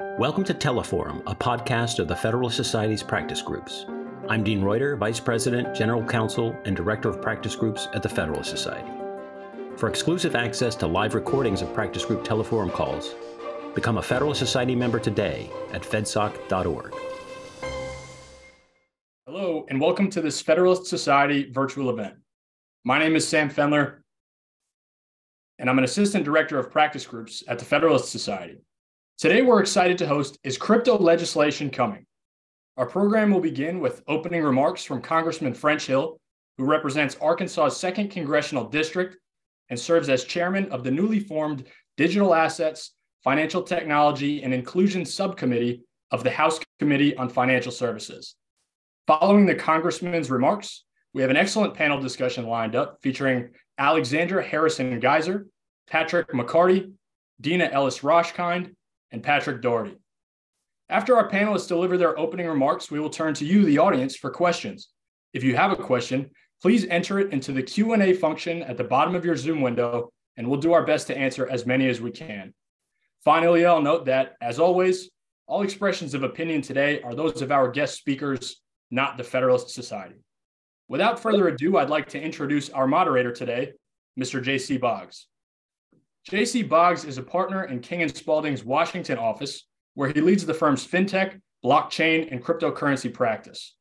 Welcome to Teleforum, a podcast of the Federalist Society's practice groups. I'm Dean Reuter, Vice President, General Counsel, and Director of Practice Groups at the Federalist Society. For exclusive access to live recordings of practice group Teleforum calls, become a Federalist Society member today at fedsoc.org. Hello, and welcome to this Federalist Society virtual event. My name is Sam Fendler, and I'm an Assistant Director of Practice Groups at the Federalist Society. Today, we're excited to host Is Crypto Legislation Coming? Our program will begin with opening remarks from Congressman French Hill, who represents Arkansas's 2nd Congressional District and serves as chairman of the newly formed Digital Assets, Financial Technology, and Inclusion Subcommittee of the House Committee on Financial Services. Following the Congressman's remarks, we have an excellent panel discussion lined up featuring Alexandra Harrison Gaiser, Patrick McCarty, Dina Ellis Rochkind, and Patrick Daugherty. After our panelists deliver their opening remarks, we will turn to you, the audience, for questions. If you have a question, please enter it into the Q&A function at the bottom of your Zoom window, and we'll do our best to answer as many as we can. Finally, I'll note that, as always, all expressions of opinion today are those of our guest speakers, not the Federalist Society. Without further ado, I'd like to introduce our moderator today, Mr. J.C. Boggs. J.C. Boggs is a partner in King & Spalding's Washington office, where he leads the firm's fintech, blockchain, and cryptocurrency practice.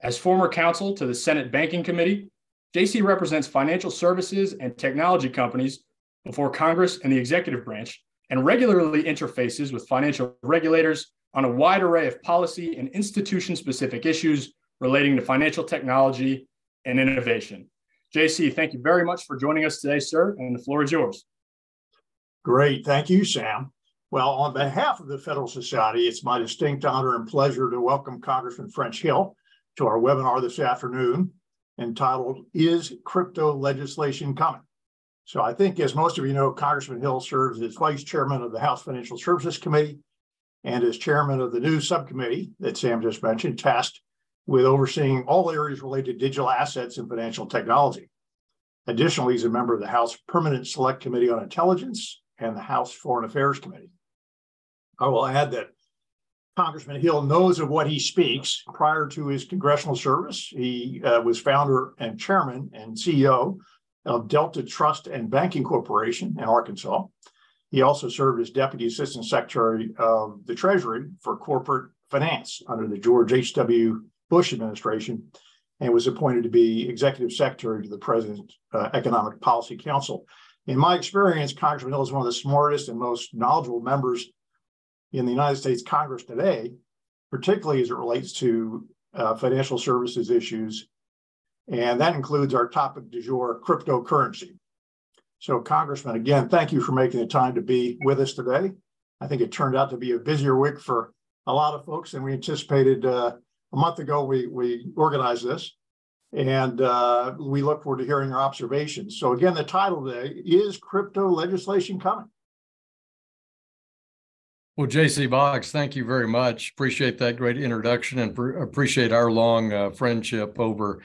As former counsel to the Senate Banking Committee, JC represents financial services and technology companies before Congress and the executive branch and regularly interfaces with financial regulators on a wide array of policy and institution specific issues relating to financial technology and innovation. JC, thank you very much for joining us today, sir, and the floor is yours. Great. Thank you, Sam. Well, on behalf of the Federal Society, it's my distinct honor and pleasure to welcome Congressman French Hill to our webinar this afternoon entitled Is Crypto Legislation Coming? So I think, as most of you know, Congressman Hill serves as Vice Chairman of the House Financial Services Committee and as Chairman of the new subcommittee that Sam just mentioned, tasked with overseeing all areas related to digital assets and financial technology. Additionally, he's a member of the House Permanent Select Committee on Intelligence and the House Foreign Affairs Committee. I will add that Congressman Hill knows of what he speaks. Prior to his congressional service, he uh, was founder and chairman and CEO of Delta Trust and Banking Corporation in Arkansas. He also served as Deputy Assistant Secretary of the Treasury for Corporate Finance under the George H.W. Bush administration and was appointed to be Executive Secretary to the President's uh, Economic Policy Council. In my experience, Congressman Hill is one of the smartest and most knowledgeable members in the United States Congress today, particularly as it relates to uh, financial services issues. And that includes our topic du jour, cryptocurrency. So, Congressman, again, thank you for making the time to be with us today. I think it turned out to be a busier week for a lot of folks than we anticipated uh, a month ago. We, we organized this, and uh, we look forward to hearing your observations. So, again, the title today is Crypto Legislation Coming? Well, JC Boggs, thank you very much. Appreciate that great introduction and pr- appreciate our long uh, friendship over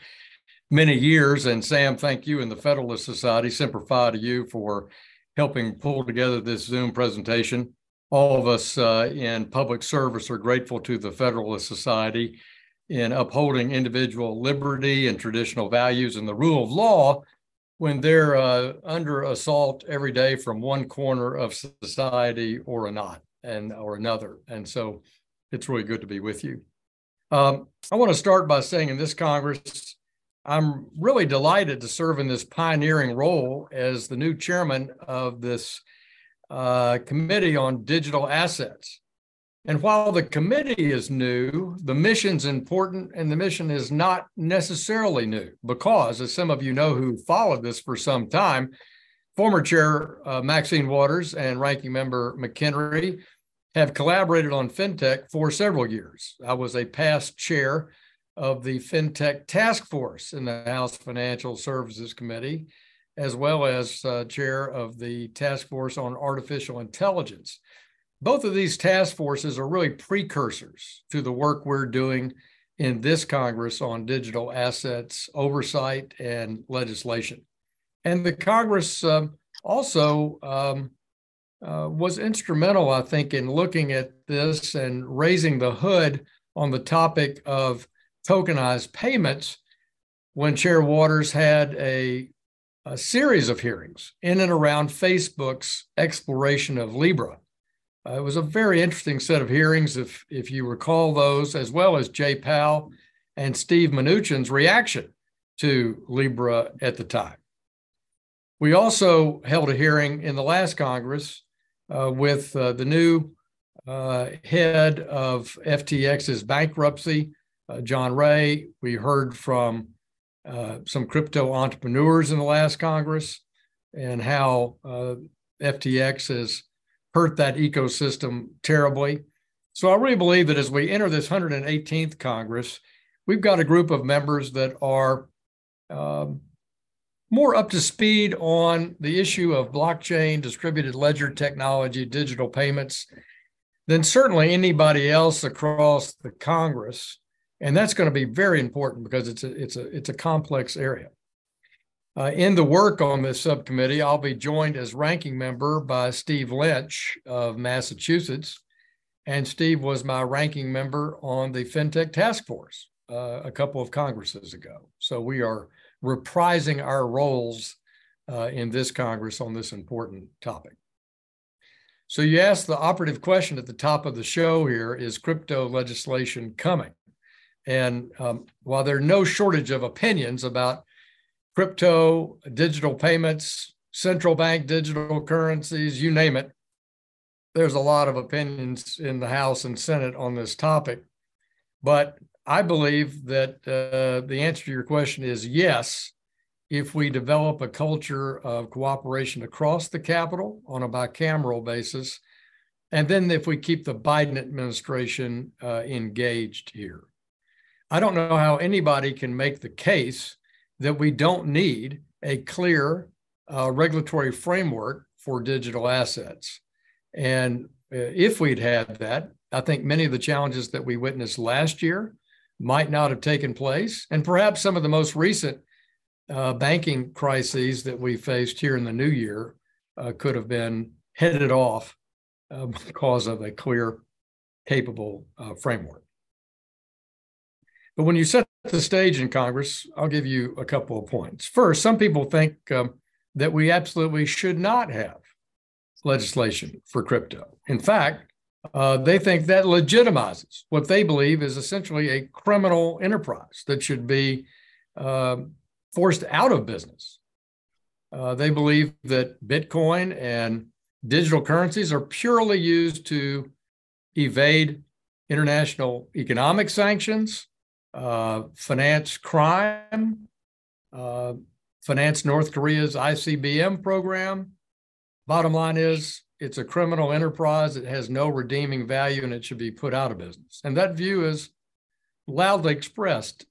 many years. And Sam, thank you and the Federalist Society, Semper Fi to you for helping pull together this Zoom presentation. All of us uh, in public service are grateful to the Federalist Society in upholding individual liberty and traditional values and the rule of law when they're uh, under assault every day from one corner of society or not and or another. And so it's really good to be with you. Um, I want to start by saying in this Congress, I'm really delighted to serve in this pioneering role as the new chairman of this uh, committee on digital assets. And while the committee is new, the mission's important, and the mission is not necessarily new because, as some of you know who followed this for some time, former chair uh, Maxine Waters and ranking member McHenry have collaborated on fintech for several years. I was a past chair of the FinTech Task Force in the House Financial Services Committee, as well as uh, chair of the Task Force on Artificial Intelligence. Both of these task forces are really precursors to the work we're doing in this Congress on digital assets oversight and legislation. And the Congress um, also um, uh, was instrumental, I think, in looking at this and raising the hood on the topic of tokenized payments when Chair Waters had a, a series of hearings in and around Facebook's exploration of Libra. Uh, it was a very interesting set of hearings, if, if you recall those, as well as Jay Powell and Steve Mnuchin's reaction to Libra at the time. We also held a hearing in the last Congress uh, with uh, the new uh, head of FTX's bankruptcy, uh, John Ray. We heard from uh, some crypto entrepreneurs in the last Congress and how FTX has hurt that ecosystem terribly. So I really believe that as we enter this 118th Congress, we've got a group of members that are um, more up to speed on the issue of blockchain, distributed ledger technology, digital payments than certainly anybody else across the Congress. And that's going to be very important because it's a, it's a, it's a complex area. Uh, in the work on this subcommittee, I'll be joined as ranking member by Steve Lynch of Massachusetts. And Steve was my ranking member on the FinTech Task Force uh, a couple of Congresses ago. So we are reprising our roles uh, in this Congress on this important topic. So you asked the operative question at the top of the show here is crypto legislation coming? And um, while there are no shortage of opinions about crypto, digital payments, central bank digital currencies, you name it, there's a lot of opinions in the House and Senate on this topic. But I believe that uh, the answer to your question is yes, if we develop a culture of cooperation across the Capitol on a bicameral basis, and then if we keep the Biden administration uh, engaged here. I don't know how anybody can make the case that we don't need a clear uh, regulatory framework for digital assets. And uh, if we'd had that, I think many of the challenges that we witnessed last year might not have taken place. And perhaps some of the most recent uh, banking crises that we faced here in the new year uh, could have been headed off uh, because of a clear, capable uh, framework. But when you set the stage in Congress, I'll give you a couple of points. First, some people think um, that we absolutely should not have legislation for crypto. In fact, uh, they think that legitimizes what they believe is essentially a criminal enterprise that should be uh, forced out of business. Uh, they believe that Bitcoin and digital currencies are purely used to evade international economic sanctions, uh, finance crime, uh, finance North Korea's ICBM program. Bottom line is, it's a criminal enterprise. It has no redeeming value and it should be put out of business. And that view is loudly expressed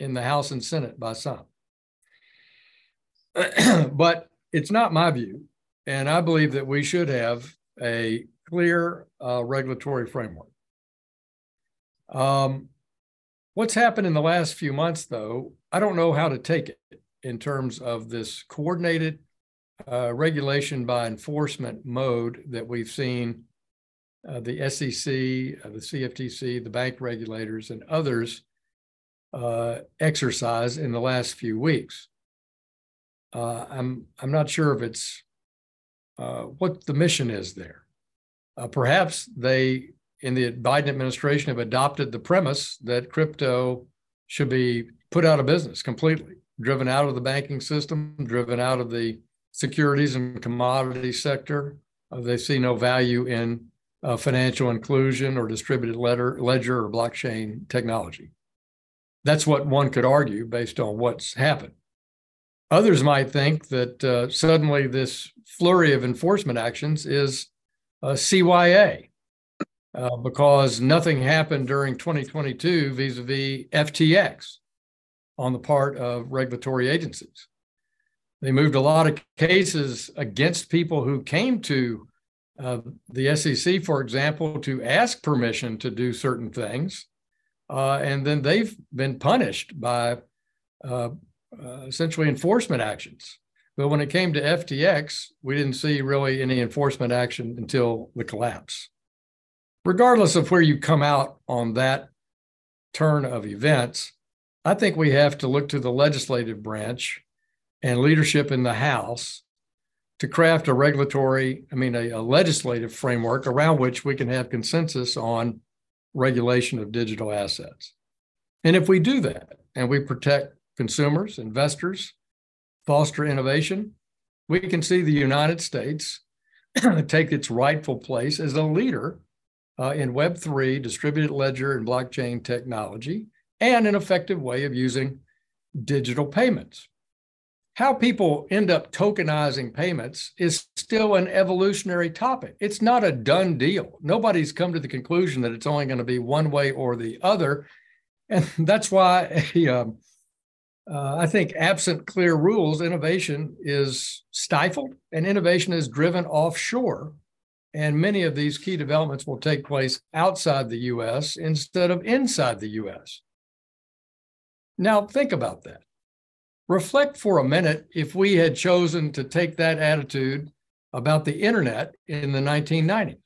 in the House and Senate by some. but it's not my view. And I believe that we should have a clear uh, regulatory framework. Um, what's happened in the last few months, though, I don't know how to take it in terms of this coordinated uh, regulation by enforcement mode that we've seen uh, the SEC, uh, the CFTC, the bank regulators, and others uh, exercise in the last few weeks. Uh, I'm I'm not sure if it's uh, what the mission is there. perhaps they in the Biden administration have adopted the premise that crypto should be put out of business completely, driven out of the banking system, driven out of the securities and commodity sector. Uh, they see no value in uh, financial inclusion or distributed ledger, ledger or blockchain technology. That's what one could argue based on what's happened. Others might think that uh, suddenly this flurry of enforcement actions is a CYA uh, because nothing happened during 2022 vis a vis FTX on the part of regulatory agencies. They moved a lot of cases against people who came to uh, the SEC, for example, to ask permission to do certain things. Uh, and then they've been punished by uh, uh, essentially enforcement actions But when it came to FTX, we didn't see really any enforcement action until the collapse. Regardless of where you come out on that turn of events, I think we have to look to the legislative branch and leadership in the House to craft a regulatory, I mean, a, a, legislative framework around which we can have consensus on regulation of digital assets. And if we do that and we protect consumers, investors, foster innovation, we can see the United States take its rightful place as a leader uh, in Web3, distributed ledger, and blockchain technology, and an effective way of using digital payments. How people end up tokenizing payments is still an evolutionary topic. It's not a done deal. Nobody's come to the conclusion that it's only going to be one way or the other. And that's why uh, I think, absent clear rules, innovation is stifled and innovation is driven offshore. And many of these key developments will take place outside the US instead of inside the US. Now, think about that. Reflect for a minute if we had chosen to take that attitude about the internet in the 1990s.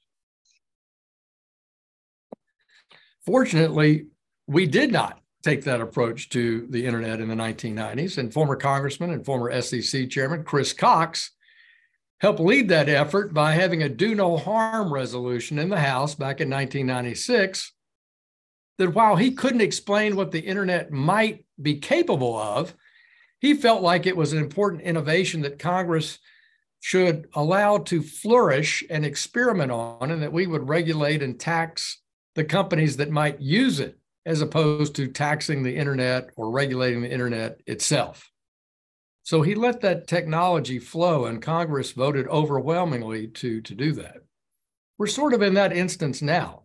Fortunately, we did not take that approach to the internet in the 1990s. And former Congressman and former SEC Chairman Chris Cox helped lead that effort by having a do no harm resolution in the House back in 1996 that while he couldn't explain what the internet might be capable of, he felt like it was an important innovation that Congress should allow to flourish and experiment on, and that we would regulate and tax the companies that might use it as opposed to taxing the internet or regulating the internet itself. So he let that technology flow, and Congress voted overwhelmingly to, to do that. We're sort of in that instance now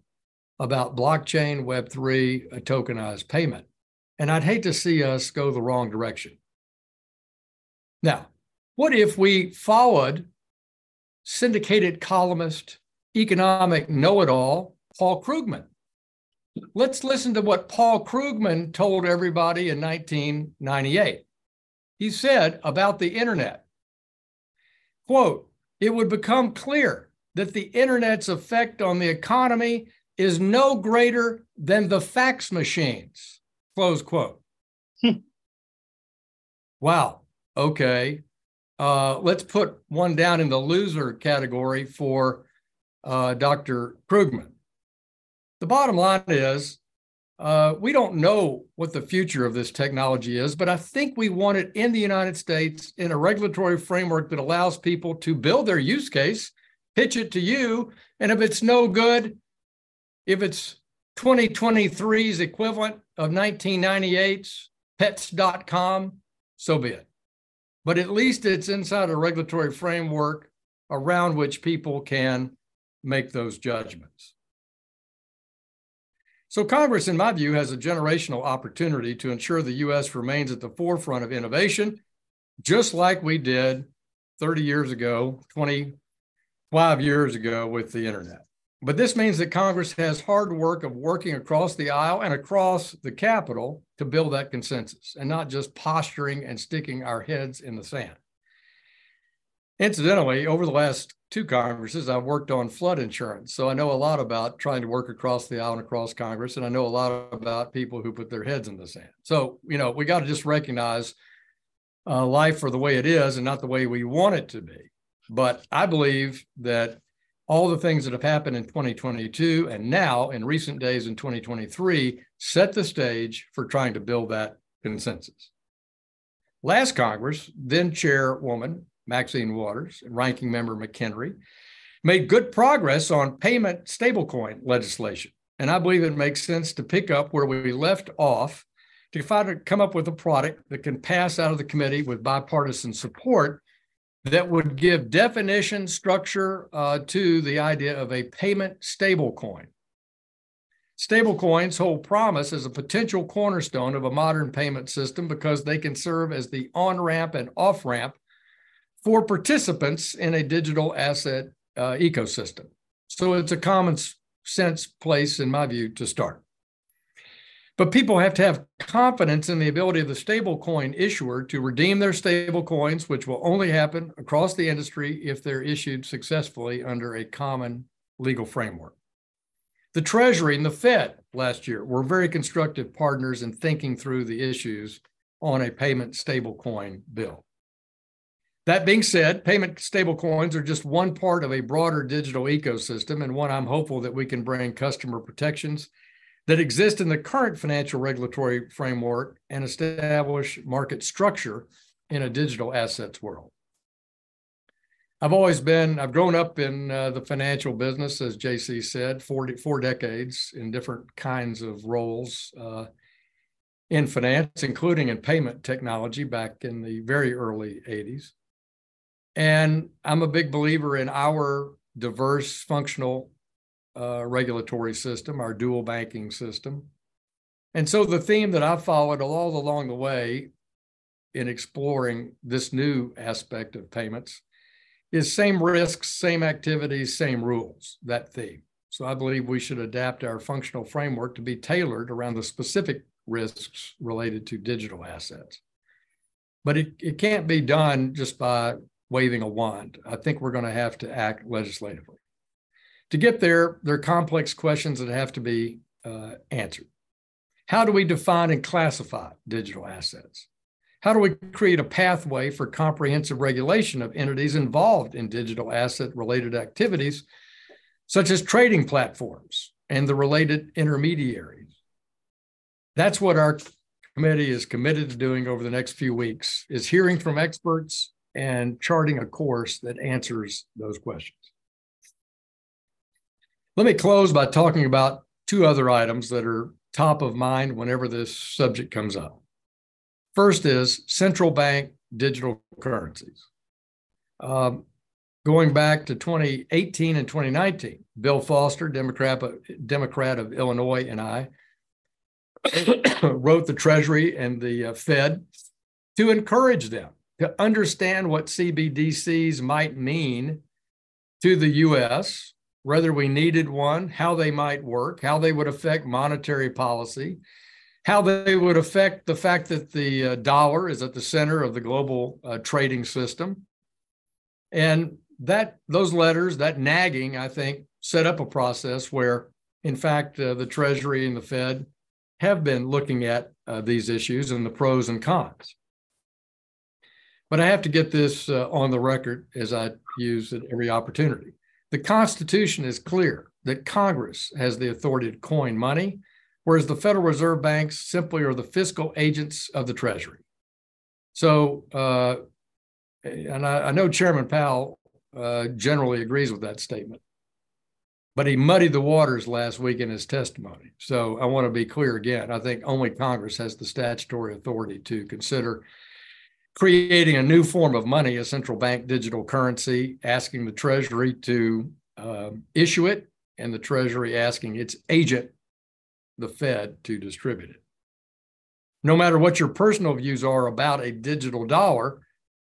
about blockchain, Web3, a tokenized payment. And I'd hate to see us go the wrong direction. Now, what if we followed syndicated columnist, economic know it all, Paul Krugman? Let's listen to what Paul Krugman told everybody in 1998. He said about the internet, quote, it would become clear that the internet's effect on the economy is no greater than the fax machines, close quote. Hmm. wow. Okay. Uh, let's put one down in the loser category for uh, Dr. Krugman. The bottom line is uh, we don't know what the future of this technology is, but I think we want it in the United States in a regulatory framework that allows people to build their use case, pitch it to you, and if it's no good, if it's 2023's equivalent of 1998's pets.com, so be it. But at least it's inside a regulatory framework around which people can make those judgments. So, Congress, in my view, has a generational opportunity to ensure the U.S. remains at the forefront of innovation, just like we did 30 years ago, 25 years ago with the internet. But this means that Congress has hard work of working across the aisle and across the Capitol to build that consensus and not just posturing and sticking our heads in the sand. Incidentally, over the last two Congresses, I've worked on flood insurance. So I know a lot about trying to work across the aisle and across Congress. And I know a lot about people who put their heads in the sand. So, you know, we got to just recognize uh, life for the way it is and not the way we want it to be. But I believe that all the things that have happened in 2022 and now in recent days in 2023 set the stage for trying to build that consensus. Last Congress, then chairwoman Maxine Waters and ranking member McHenry, made good progress on payment stablecoin legislation. And I believe it makes sense to pick up where we left off to find, come up with a product that can pass out of the committee with bipartisan support that would give definition structure uh, to the idea of a payment stablecoin. Stablecoins hold promise as a potential cornerstone of a modern payment system because they can serve as the on ramp and off ramp for participants in a digital asset uh, ecosystem. So it's a common sense place, in my view, to start. But people have to have confidence in the ability of the stablecoin issuer to redeem their stablecoins, which will only happen across the industry if they're issued successfully under a common legal framework. The Treasury and the Fed last year were very constructive partners in thinking through the issues on a payment stablecoin bill. That being said, payment stablecoins are just one part of a broader digital ecosystem, and one I'm hopeful that we can bring customer protections that exist in the current financial regulatory framework and establish market structure in a digital assets world. I've always been, I've grown up in uh, the financial business, as JC said, four, four decades in different kinds of roles. Uh, in finance, including in payment technology back in the very early 80s. And I'm a big believer in our diverse functional uh, regulatory system, our dual banking system. And so the theme that I've followed all along the way in exploring this new aspect of payments is same risks, same activities, same rules, that theme. So I believe we should adapt our functional framework to be tailored around the specific risks related to digital assets. But it, it can't be done just by waving a wand. I think we're going to have to act legislatively. To get there, there are complex questions that have to be uh, answered. How do we define and classify digital assets? How do we create a pathway for comprehensive regulation of entities involved in digital asset related activities, such as trading platforms and the related intermediaries? That's what our committee is committed to doing over the next few weeks is hearing from experts and charting a course that answers those questions. Let me close by talking about two other items that are top of mind whenever this subject comes up. First is central bank digital currencies. Um, going back to 2018 and 2019, Bill Foster, Democrat, Democrat of Illinois, and I wrote the Treasury and the uh, Fed to encourage them to understand what CBDCs might mean to the US, whether we needed one, how they might work, how they would affect monetary policy, how they would affect the fact that the uh, dollar is at the center of the global uh, trading system. And that those letters, that nagging, I think, set up a process where, in fact, uh, the Treasury and the Fed have been looking at uh, these issues and the pros and cons. But I have to get this uh, on the record as I use at every opportunity. The Constitution is clear that Congress has the authority to coin money, whereas the Federal Reserve banks simply are the fiscal agents of the Treasury. So, uh, and I, I, know Chairman Powell uh, generally agrees with that statement but he muddied the waters last week in his testimony. So I want to be clear again. I think only Congress has the statutory authority to consider creating a new form of money, a central bank digital currency, asking the Treasury to uh, issue it, and the Treasury asking its agent, the Fed, to distribute it. No matter what your personal views are about a digital dollar,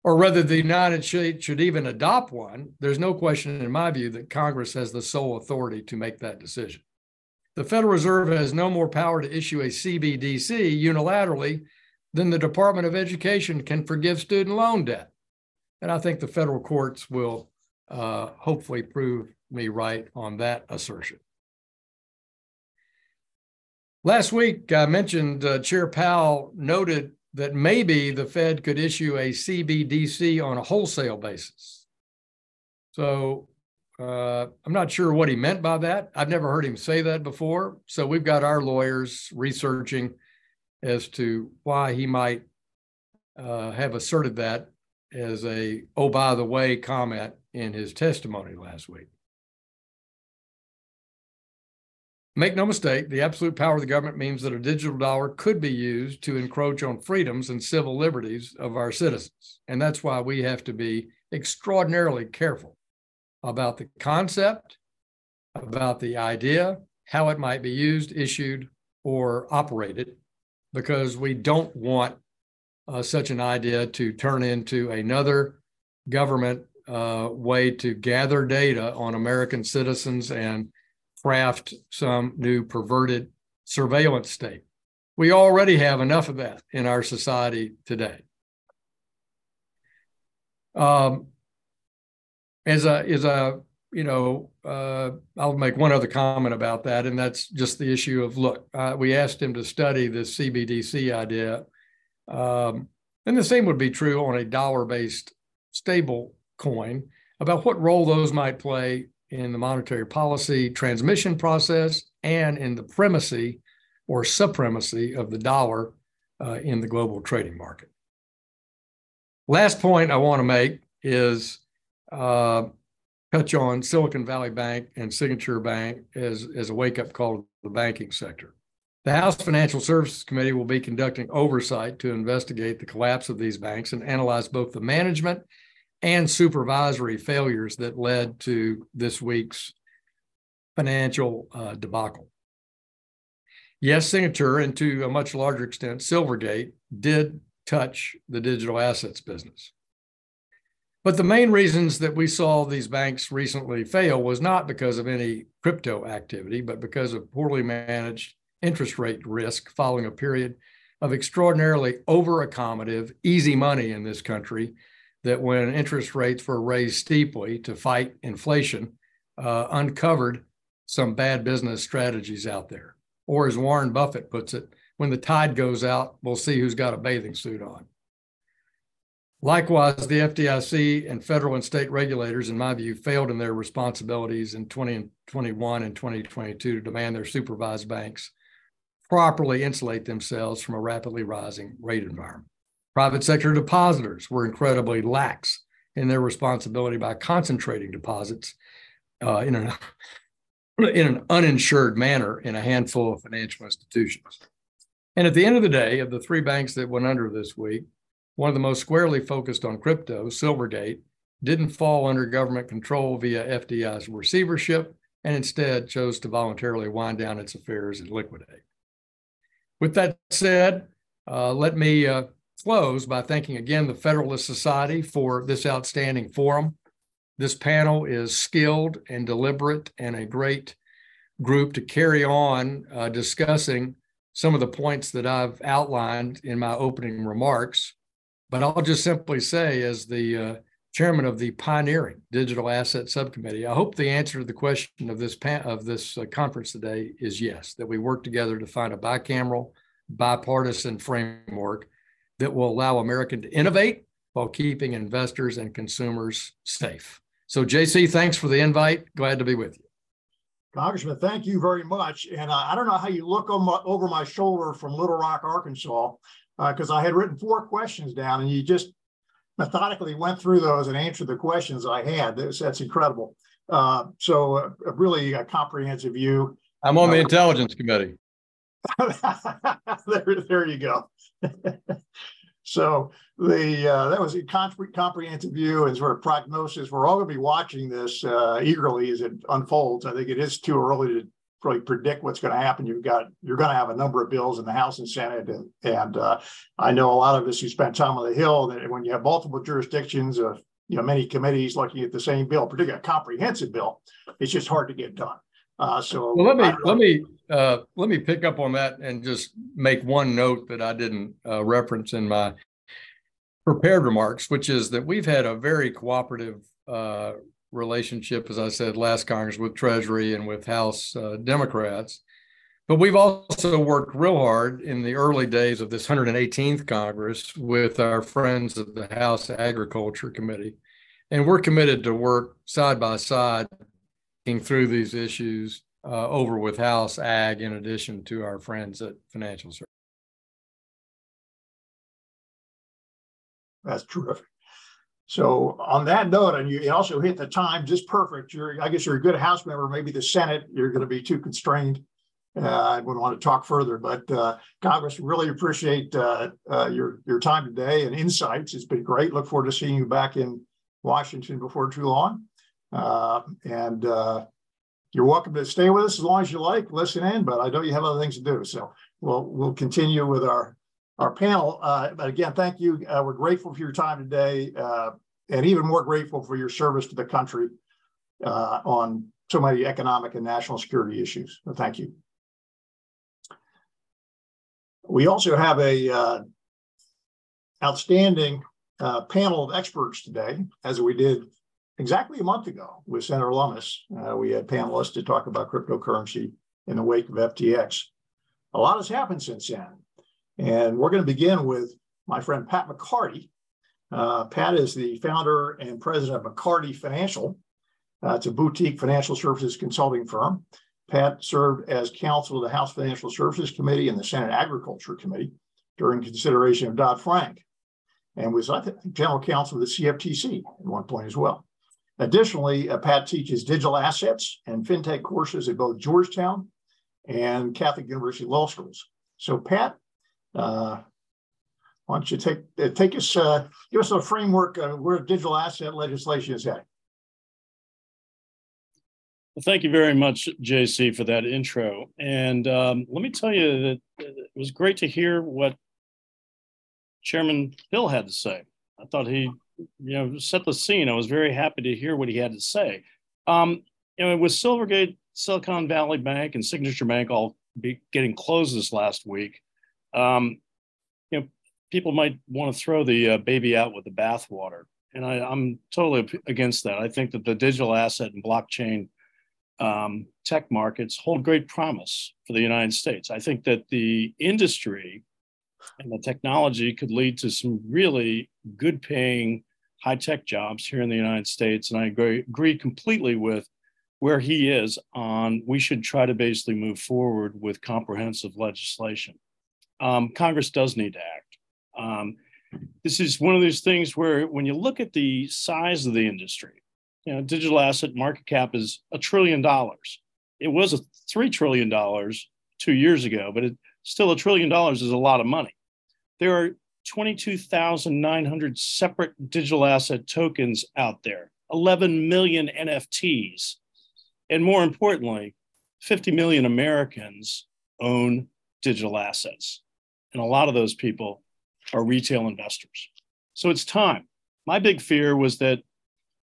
or whether the United States should even adopt one, there's no question, in my view, that Congress has the sole authority to make that decision. The Federal Reserve has no more power to issue a CBDC unilaterally than the Department of Education can forgive student loan debt. And I think the federal courts will uh, hopefully prove me right on that assertion. Last week, I mentioned uh, Chair Powell noted that maybe the Fed could issue a CBDC on a wholesale basis. So uh, I'm not sure what he meant by that. I've never heard him say that before. So we've got our lawyers researching as to why he might uh, have asserted that as a, oh, by the way, comment in his testimony last week. Make no mistake, the absolute power of the government means that a digital dollar could be used to encroach on freedoms and civil liberties of our citizens. And that's why we have to be extraordinarily careful about the concept, about the idea, how it might be used, issued, or operated, because we don't want uh, such an idea to turn into another government uh, way to gather data on American citizens and craft some new perverted surveillance state. We already have enough of that in our society today. Um, as a as a you know, uh, I'll make one other comment about that, and that's just the issue of look. Uh, we asked him to study this CBDC idea, um, and the same would be true on a dollar-based stable coin about what role those might play in the monetary policy transmission process and in the primacy or supremacy of the dollar uh, in the global trading market. Last point I want to make is uh, touch on Silicon Valley Bank and Signature Bank as, as a wake up call to the banking sector. The House Financial Services Committee will be conducting oversight to investigate the collapse of these banks and analyze both the management and supervisory failures that led to this week's financial uh, debacle. Yes, Signature, and to a much larger extent, Silvergate did touch the digital assets business. But the main reasons that we saw these banks recently fail was not because of any crypto activity, but because of poorly managed interest rate risk following a period of extraordinarily over accommodative, easy money in this country. That when interest rates were raised steeply to fight inflation, uh, uncovered some bad business strategies out there. Or as Warren Buffett puts it, when the tide goes out, we'll see who's got a bathing suit on. Likewise, the FDIC and federal and state regulators, in my view, failed in their responsibilities in 2021 and 2022 to demand their supervised banks properly insulate themselves from a rapidly rising rate environment. Private sector depositors were incredibly lax in their responsibility by concentrating deposits uh, in, an, in an uninsured manner in a handful of financial institutions. And at the end of the day, of the three banks that went under this week, one of the most squarely focused on crypto, Silvergate, didn't fall under government control via FDI's receivership and instead chose to voluntarily wind down its affairs and liquidate. With that said, uh, let me uh, close by thanking again the Federalist Society for this outstanding forum. This panel is skilled and deliberate and a great group to carry on uh, discussing some of the points that I've outlined in my opening remarks. But I'll just simply say, as the uh, chairman of the pioneering digital asset subcommittee, I hope the answer to the question of this of this uh, conference today is yes. That we work together to find a bicameral, bipartisan framework that will allow America to innovate while keeping investors and consumers safe. So, JC, thanks for the invite. Glad to be with you. Congressman, thank you very much. And uh, I don't know how you look my, over my shoulder from Little Rock, Arkansas, because uh, I had written four questions down and you just methodically went through those and answered the questions I had. That's, that's incredible. Uh, so uh, really a comprehensive view. I'm on the uh, Intelligence Committee. there, there you go. so the uh, that was a comprehensive view and sort of prognosis. We're all going to be watching this uh, eagerly as it unfolds. I think it is too early to really predict what's going to happen. You've got you're going to have a number of bills in the House and Senate, and and uh, I know a lot of us who spent time on the Hill that when you have multiple jurisdictions of you know many committees looking at the same bill, particularly a comprehensive bill, it's just hard to get done. Uh, so well, let me let me uh, let me pick up on that and just make one note that I didn't uh, reference in my prepared remarks, which is that we've had a very cooperative uh, relationship, as I said last Congress, with Treasury and with House uh, Democrats. But we've also worked real hard in the early days of this 118th Congress with our friends of the House Agriculture Committee. And we're committed to work side by side through these issues uh, over with House Ag in addition to our friends at Financial Services. That's terrific. So on that note, and you also hit the time just perfect. You're, I guess you're a good House member. Maybe the Senate, you're going to be too constrained. Uh, I wouldn't want to talk further, but uh, Congress really appreciate uh, uh, your your time today and insights. It's been great. Look forward to seeing you back in Washington before too long. Uh, and uh, you're welcome to stay with us as long as you like, listen in. But I know you have other things to do, so we'll we'll continue with our our panel. Uh, but again, thank you. Uh, we're grateful for your time today, uh, and even more grateful for your service to the country uh, on so many economic and national security issues. So thank you. We also have a uh, outstanding uh, panel of experts today, as we did exactly a month ago with Senator Lummis. We had panelists to talk about cryptocurrency in the wake of FTX. A lot has happened since then. And we're going to begin with my friend Pat McCarty. Uh, Pat is the founder and president of McCarty Financial. Uh, it's a boutique financial services consulting firm. Pat served as counsel to the House Financial Services Committee and the Senate Agriculture Committee during consideration of Dodd Frank and was, I think, general counsel of the CFTC at one point as well. Additionally, uh, Pat teaches digital assets and fintech courses at both Georgetown and Catholic University Law Schools. So, Pat, why don't you take uh, take us uh, give us a framework of where digital asset legislation is heading? Well, thank you very much, JC, for that intro. And um, let me tell you that it was great to hear what Chairman Hill had to say. I thought he, you know, set the scene. I was very happy to hear what he had to say. Um, you know, with Silvergate, Silicon Valley Bank, and Signature Bank all be getting closed this last week, um, you know, people might want to throw the uh, baby out with the bathwater, and I, I'm totally against that. I think that the digital asset and blockchain um, tech markets hold great promise for the United States. I think that the industry and the technology could lead to some really good paying high tech jobs here in the United States. And I agree, agree completely with where he is on we should try to basically move forward with comprehensive legislation. Um, Congress does need to act. Um, this is one of those things where when you look at the size of the industry, you know, digital asset market cap is a trillion dollars. It was a three trillion dollars two years ago, but it, still a trillion dollars is a lot of money. There are 22,900 separate digital asset tokens out there, 11 million NFTs, and more importantly, 50 million Americans own digital assets. And a lot of those people are retail investors. So it's time. My big fear was that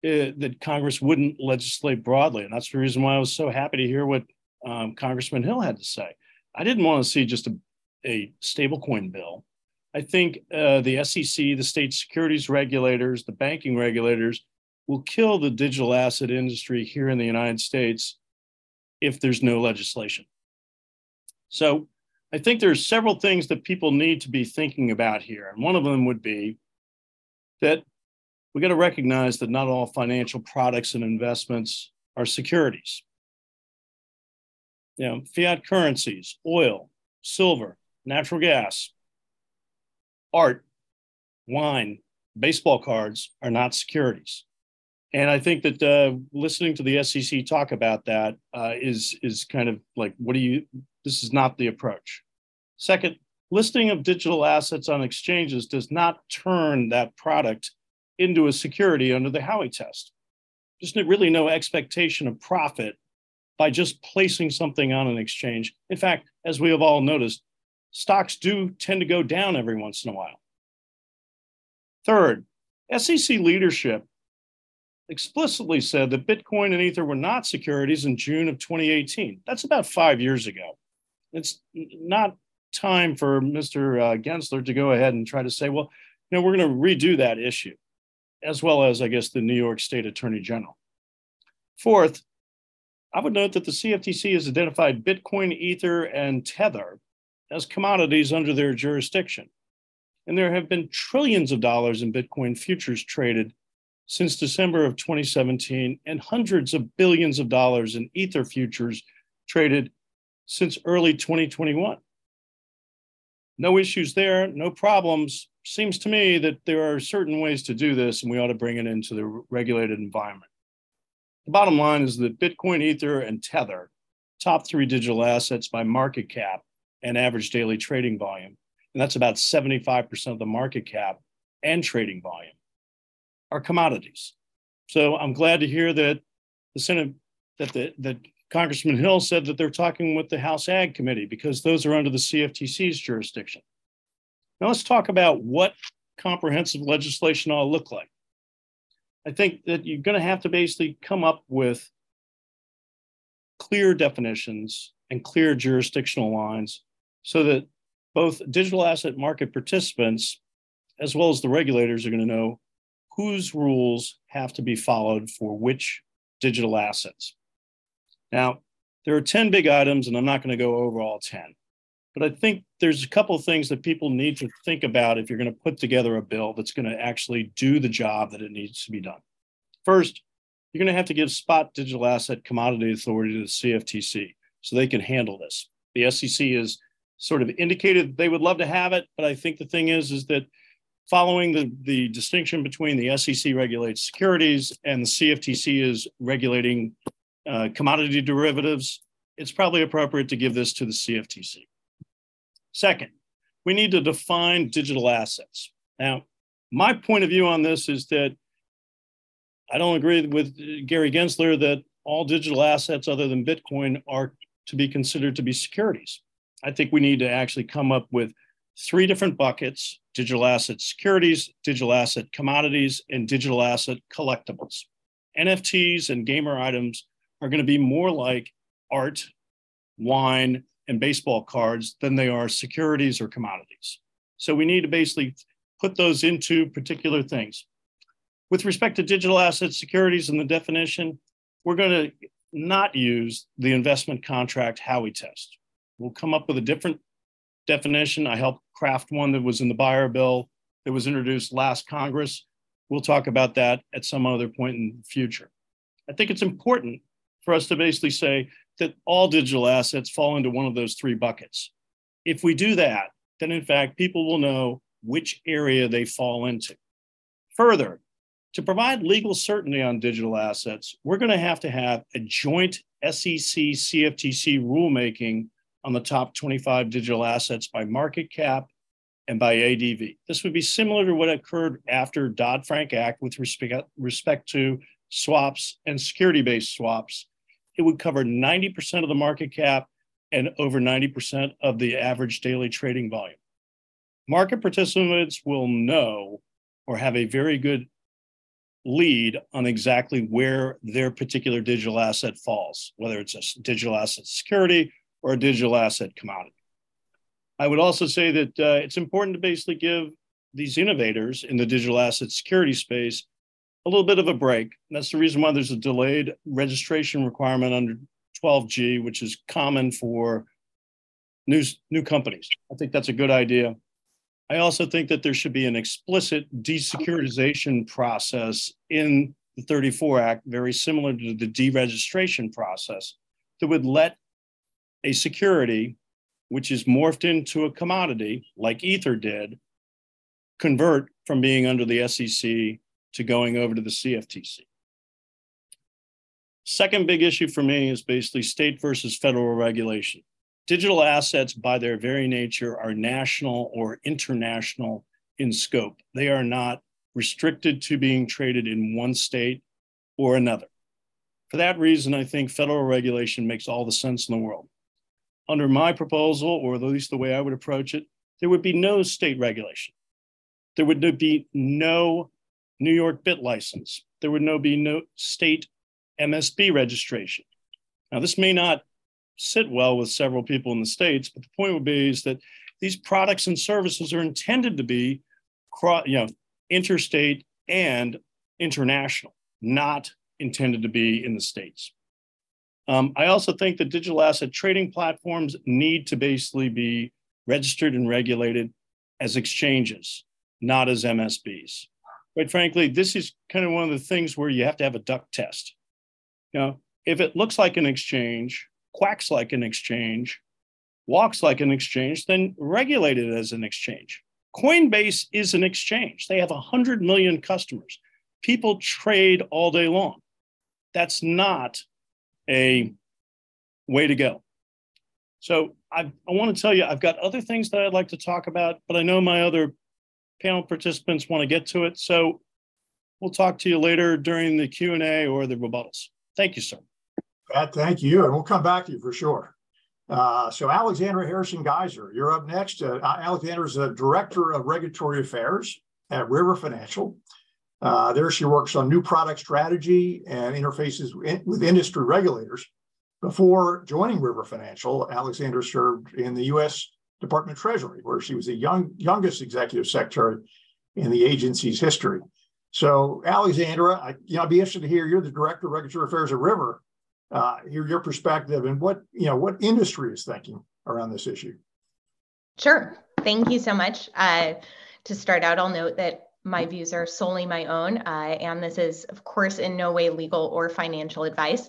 uh, that Congress wouldn't legislate broadly, and that's the reason why I was so happy to hear what um, Congressman Hill had to say. I didn't want to see just a, a stablecoin bill. I think uh, the SEC, the state securities regulators, the banking regulators will kill the digital asset industry here in the United States if there's no legislation. So I think there's several things that people need to be thinking about here. And one of them would be that we got to recognize that not all financial products and investments are securities. You know, fiat currencies, oil, silver, natural gas, art, wine, baseball cards are not securities. And I think that uh, listening to the SEC talk about that uh, is is kind of like, what do you? This is not the approach. Second, listing of digital assets on exchanges does not turn that product into a security under the Howey test. There's really no expectation of profit by just placing something on an exchange. In fact, as we have all noticed, stocks do tend to go down every once in a while. Third, SEC leadership explicitly said that Bitcoin and Ether were not securities in June of 2018. That's about five years ago. It's not time for Mr. Uh, Gensler to go ahead and try to say, well, you know, we're going to redo that issue, as well as, I guess, the New York State Attorney General. Fourth, I would note that the CFTC has identified Bitcoin, Ether, and Tether as commodities under their jurisdiction. And there have been trillions of dollars in Bitcoin futures traded since December of 2017, and hundreds of billions of dollars in Ether futures traded since early 2021. No issues there, no problems. Seems to me that there are certain ways to do this, and we ought to bring it into the regulated environment. The bottom line is that Bitcoin, Ether, and Tether, top three digital assets by market cap and average daily trading volume, and that's about 75% of the market cap and trading volume, are commodities. So I'm glad to hear that the Senate, that the that Congressman Hill said that they're talking with the House Ag Committee because those are under the CFTC's jurisdiction. Now let's talk about what comprehensive legislation ought to look like. I think that you're going to have to basically come up with clear definitions and clear jurisdictional lines so that both digital asset market participants as well as the regulators are going to know whose rules have to be followed for which digital assets. Now, there are 10 big items, and I'm not going to go over all 10. But I think there's a couple of things that people need to think about if you're going to put together a bill that's going to actually do the job that it needs to be done. First, you're going to have to give spot digital asset commodity authority to the CFTC so they can handle this. The SEC has sort of indicated they would love to have it, but I think the thing is, is that following the, the distinction between the SEC regulates securities and the CFTC is regulating uh, commodity derivatives, it's probably appropriate to give this to the CFTC. Second, we need to define digital assets. Now, my point of view on this is that I don't agree with Gary Gensler that all digital assets other than Bitcoin are to be considered to be securities. I think we need to actually come up with three different buckets digital asset securities, digital asset commodities, and digital asset collectibles. NFTs and gamer items are going to be more like art, wine, and baseball cards than they are securities or commodities. So we need to basically put those into particular things. With respect to digital asset securities and the definition, we're going to not use the investment contract Howey test. We'll come up with a different definition. I helped craft one that was in the buyer bill that was introduced last Congress. We'll talk about that at some other point in the future. I think it's important for us to basically say that all digital assets fall into one of those three buckets. If we do that, then in fact, people will know which area they fall into. Further, to provide legal certainty on digital assets, we're going to have to have a joint SEC CFTC rulemaking on the top 25 digital assets by market cap and by ADV. This would be similar to what occurred after Dodd-Frank Act with respect, respect to swaps and security-based swaps. It would cover 90% of the market cap and over 90% of the average daily trading volume. Market participants will know or have a very good lead on exactly where their particular digital asset falls, whether it's a digital asset security or a digital asset commodity. I would also say that uh, it's important to basically give these innovators in the digital asset security space a little bit of a break. And that's the reason why there's a delayed registration requirement under 12G, which is common for new, new companies. I think that's a good idea. I also think that there should be an explicit desecuritization process in the 34 Act, very similar to the deregistration process, that would let a security, which is morphed into a commodity like Ether did, convert from being under the SEC to going over to the CFTC. Second big issue for me is basically state versus federal regulation. Digital assets, by their very nature, are national or international in scope. They are not restricted to being traded in one state or another. For that reason, I think federal regulation makes all the sense in the world. Under my proposal, or at least the way I would approach it, there would be no state regulation. There would be no New York bit license. There would no be no state MSB registration. Now, this may not sit well with several people in the states. But the point would be is that these products and services are intended to be, you know, interstate and international, not intended to be in the states. Um, I also think that digital asset trading platforms need to basically be registered and regulated as exchanges, not as MSBs. Quite frankly, this is kind of one of the things where you have to have a duck test. You know, if it looks like an exchange, quacks like an exchange, walks like an exchange, then regulate it as an exchange. Coinbase is an exchange. They have 100 million customers. People trade all day long. That's not a way to go. So I, I want to tell you, I've got other things that I'd like to talk about, but I know my other panel participants want to get to it. So we'll talk to you later during the Q&A or the rebuttals. Thank you, sir. Pat, thank you. And we'll come back to you for sure. Uh, so Alexandra Harrison Gaiser, you're up next. Uh, Alexandra is a director of regulatory affairs at River Financial. Uh, there she works on new product strategy and interfaces with industry regulators. Before joining River Financial, Alexandra served in the U.S. Department of Treasury, where she was the young, youngest executive secretary in the agency's history. So, Alexandra, I, you know, I'd be interested to hear you're the director of regulatory affairs at River. Uh, hear your perspective and what you know what industry is thinking around this issue. Sure. Thank you so much. Uh, to start out, I'll note that my views are solely my own, uh, and this is, of course, in no way legal or financial advice.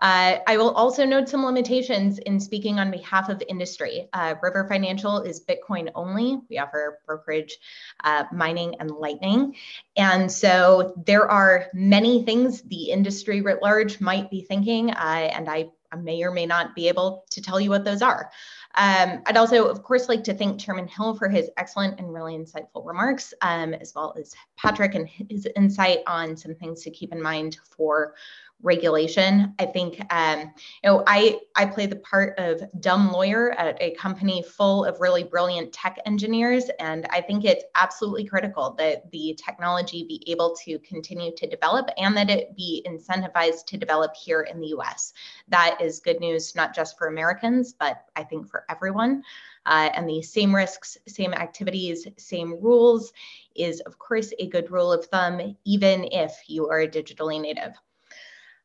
Uh, I will also note some limitations in speaking on behalf of industry. Uh, River Financial is Bitcoin only. We offer brokerage, uh, mining, and lightning. And so there are many things the industry writ large might be thinking, uh, and I, I may or may not be able to tell you what those are. Um, I'd also, of course, like to thank Chairman Hill for his excellent and really insightful remarks, um, as well as Patrick and his insight on some things to keep in mind for regulation. I think um, you know I I play the part of dumb lawyer at a company full of really brilliant tech engineers, and I think it's absolutely critical that the technology be able to continue to develop and that it be incentivized to develop here in the U.S. That is good news not just for Americans, but I think for everyone. Uh, and the same risks, same activities, same rules is, of course, a good rule of thumb, even if you are a digitally native.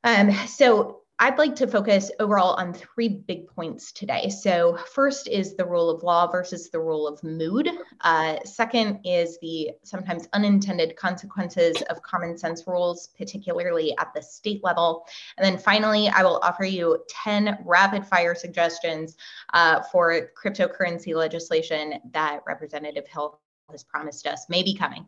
Um, so I'd like to focus overall on three big points today. So, first is the rule of law versus the rule of mood. Uh, second is the sometimes unintended consequences of common sense rules, particularly at the state level. And then finally, I will offer you 10 rapid fire suggestions uh, for cryptocurrency legislation that Representative Hill has promised us may be coming.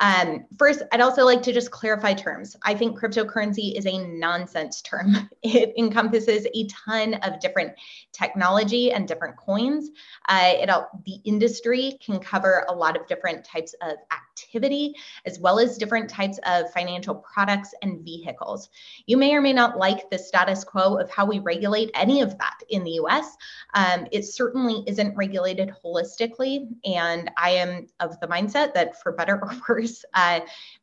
Um, first, I'd also like to just clarify terms. I think cryptocurrency is a nonsense term. It encompasses a ton of different technology and different coins. Uh, it, the industry can cover a lot of different types of activity, as well as different types of financial products and vehicles. You may or may not like the status quo of how we regulate any of that in the US. Um, it certainly isn't regulated holistically. And I am of the mindset that for better or worse, uh,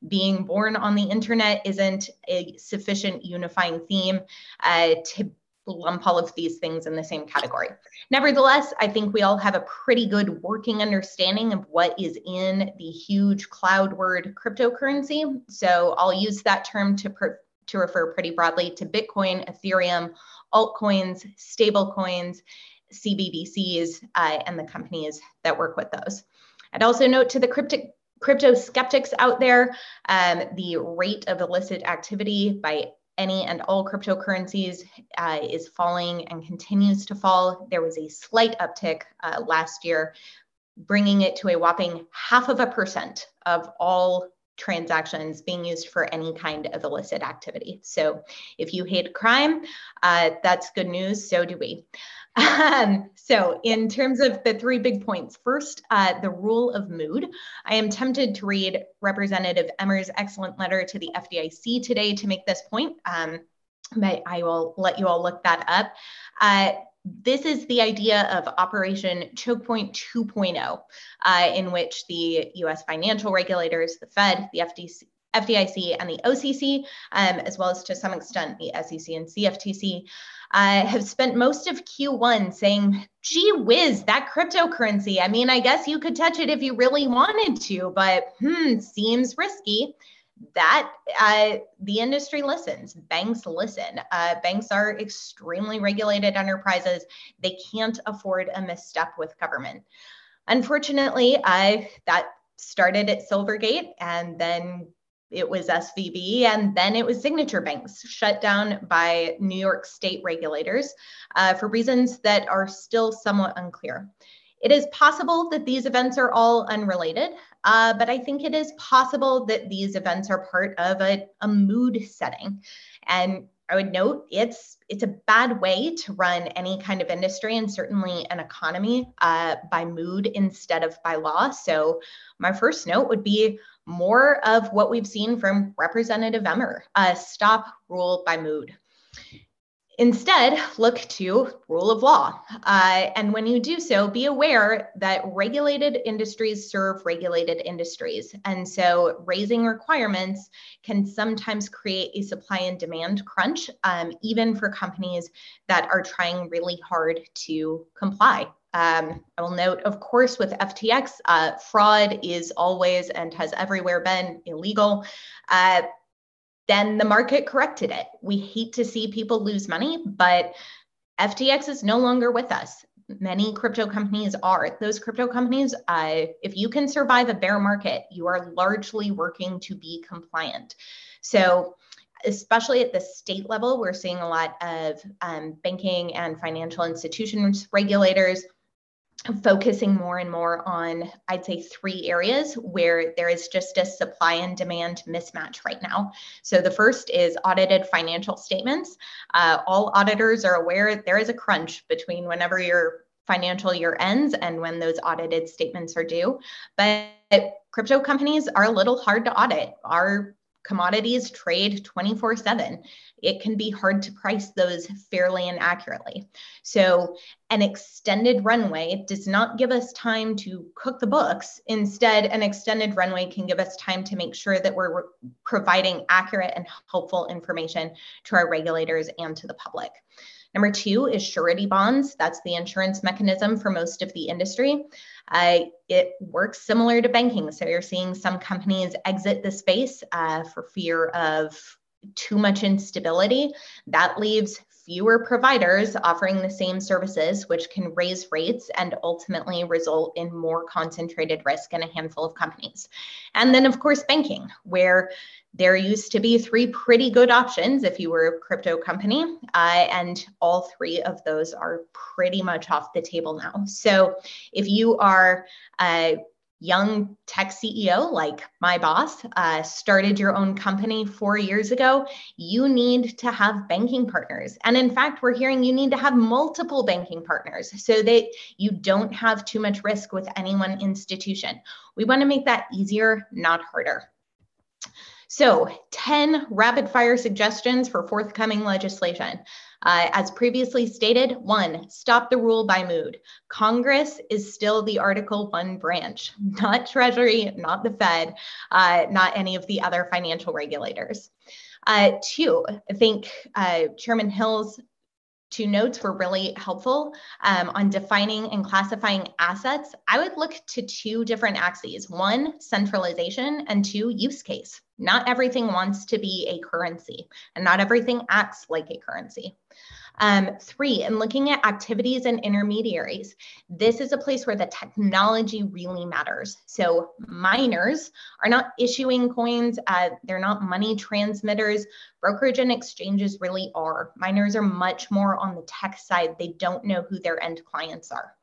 being born on the internet isn't a sufficient unifying theme uh, to lump all of these things in the same category. Nevertheless, I think we all have a pretty good working understanding of what is in the huge cloud word cryptocurrency. So I'll use that term to, per- to refer pretty broadly to Bitcoin, Ethereum, altcoins, stablecoins, CBDCs, uh, and the companies that work with those. I'd also note to the cryptic crypto skeptics out there, um, the rate of illicit activity by any and all cryptocurrencies uh, is falling and continues to fall. There was a slight uptick uh, last year, bringing it to a whopping half of a percent of all transactions being used for any kind of illicit activity. So if you hate crime, uh, that's good news. So do we. Um, so, in terms of the three big points, first, uh, the rule of mood. I am tempted to read Representative Emmer's excellent letter to the FDIC today to make this point, um, but I will let you all look that up. Uh, this is the idea of Operation Choke Point 2.0, uh, in which the US financial regulators, the Fed, the FDC, FDIC, and the OCC, um, as well as to some extent the SEC and CFTC, uh, have spent most of Q1 saying, gee whiz, that cryptocurrency. I mean, I guess you could touch it if you really wanted to, but hmm, seems risky. That uh, the industry listens, banks listen. Uh, banks are extremely regulated enterprises. They can't afford a misstep with government. Unfortunately, that started at Silvergate and then it was SVB, and then it was Signature Banks, shut down by New York state regulators uh, for reasons that are still somewhat unclear. It is possible that these events are all unrelated, uh, but I think it is possible that these events are part of a, a mood setting. And I would note it's it's a bad way to run any kind of industry and certainly an economy uh, by mood instead of by law. So my first note would be more of what we've seen from Representative Emmer, uh, stop rule by mood. Instead, look to rule of law. Uh, and when you do so, be aware that regulated industries serve regulated industries. And so raising requirements can sometimes create a supply and demand crunch, um, even for companies that are trying really hard to comply. Um, I will note, of course, with FTX, uh, fraud is always and has everywhere been illegal. Uh, then the market corrected it. We hate to see people lose money, but FTX is no longer with us. Many crypto companies are. Those crypto companies, uh, if you can survive a bear market, you are largely working to be compliant. So, especially at the state level, we're seeing a lot of um, banking and financial institutions regulators focusing more and more on, I'd say, three areas where there is just a supply and demand mismatch right now. So the first is audited financial statements. Uh, all auditors are aware there is a crunch between whenever your financial year ends and when those audited statements are due. But crypto companies are a little hard to audit. Our commodities trade 24 7 it can be hard to price those fairly and accurately. So an extended runway does not give us time to cook the books. Instead an extended runway can give us time to make sure that we're providing accurate and helpful information to our regulators and to the public Number two is surety bonds. That's the insurance mechanism for most of the industry. Uh, it works similar to banking. So you're seeing some companies exit the space uh, for fear of too much instability. That leaves fewer providers offering the same services, which can raise rates and ultimately result in more concentrated risk in a handful of companies. And then, of course, banking, where there used to be three pretty good options if you were a crypto company, uh, and all three of those are pretty much off the table now. So if you are a young tech CEO like my boss, uh, started your own company four years ago, you need to have banking partners. And in fact, we're hearing you need to have multiple banking partners so that you don't have too much risk with any one institution. We want to make that easier, not harder. So, 10 rapid fire suggestions for forthcoming legislation. Uh, as previously stated, one, stop the rule by mood. Congress is still the Article 1 branch, not Treasury, not the Fed, uh, not any of the other financial regulators. Uh, two, I think uh, Chairman Hill's two notes were really helpful um, on defining and classifying assets. I would look to two different axes one, centralization, and two, use case. Not everything wants to be a currency, and not everything acts like a currency. Um, three, and looking at activities and intermediaries. This is a place where the technology really matters. So miners are not issuing coins, uh, they're not money transmitters. Brokerage and exchanges really are. Miners are much more on the tech side. They don't know who their end clients are.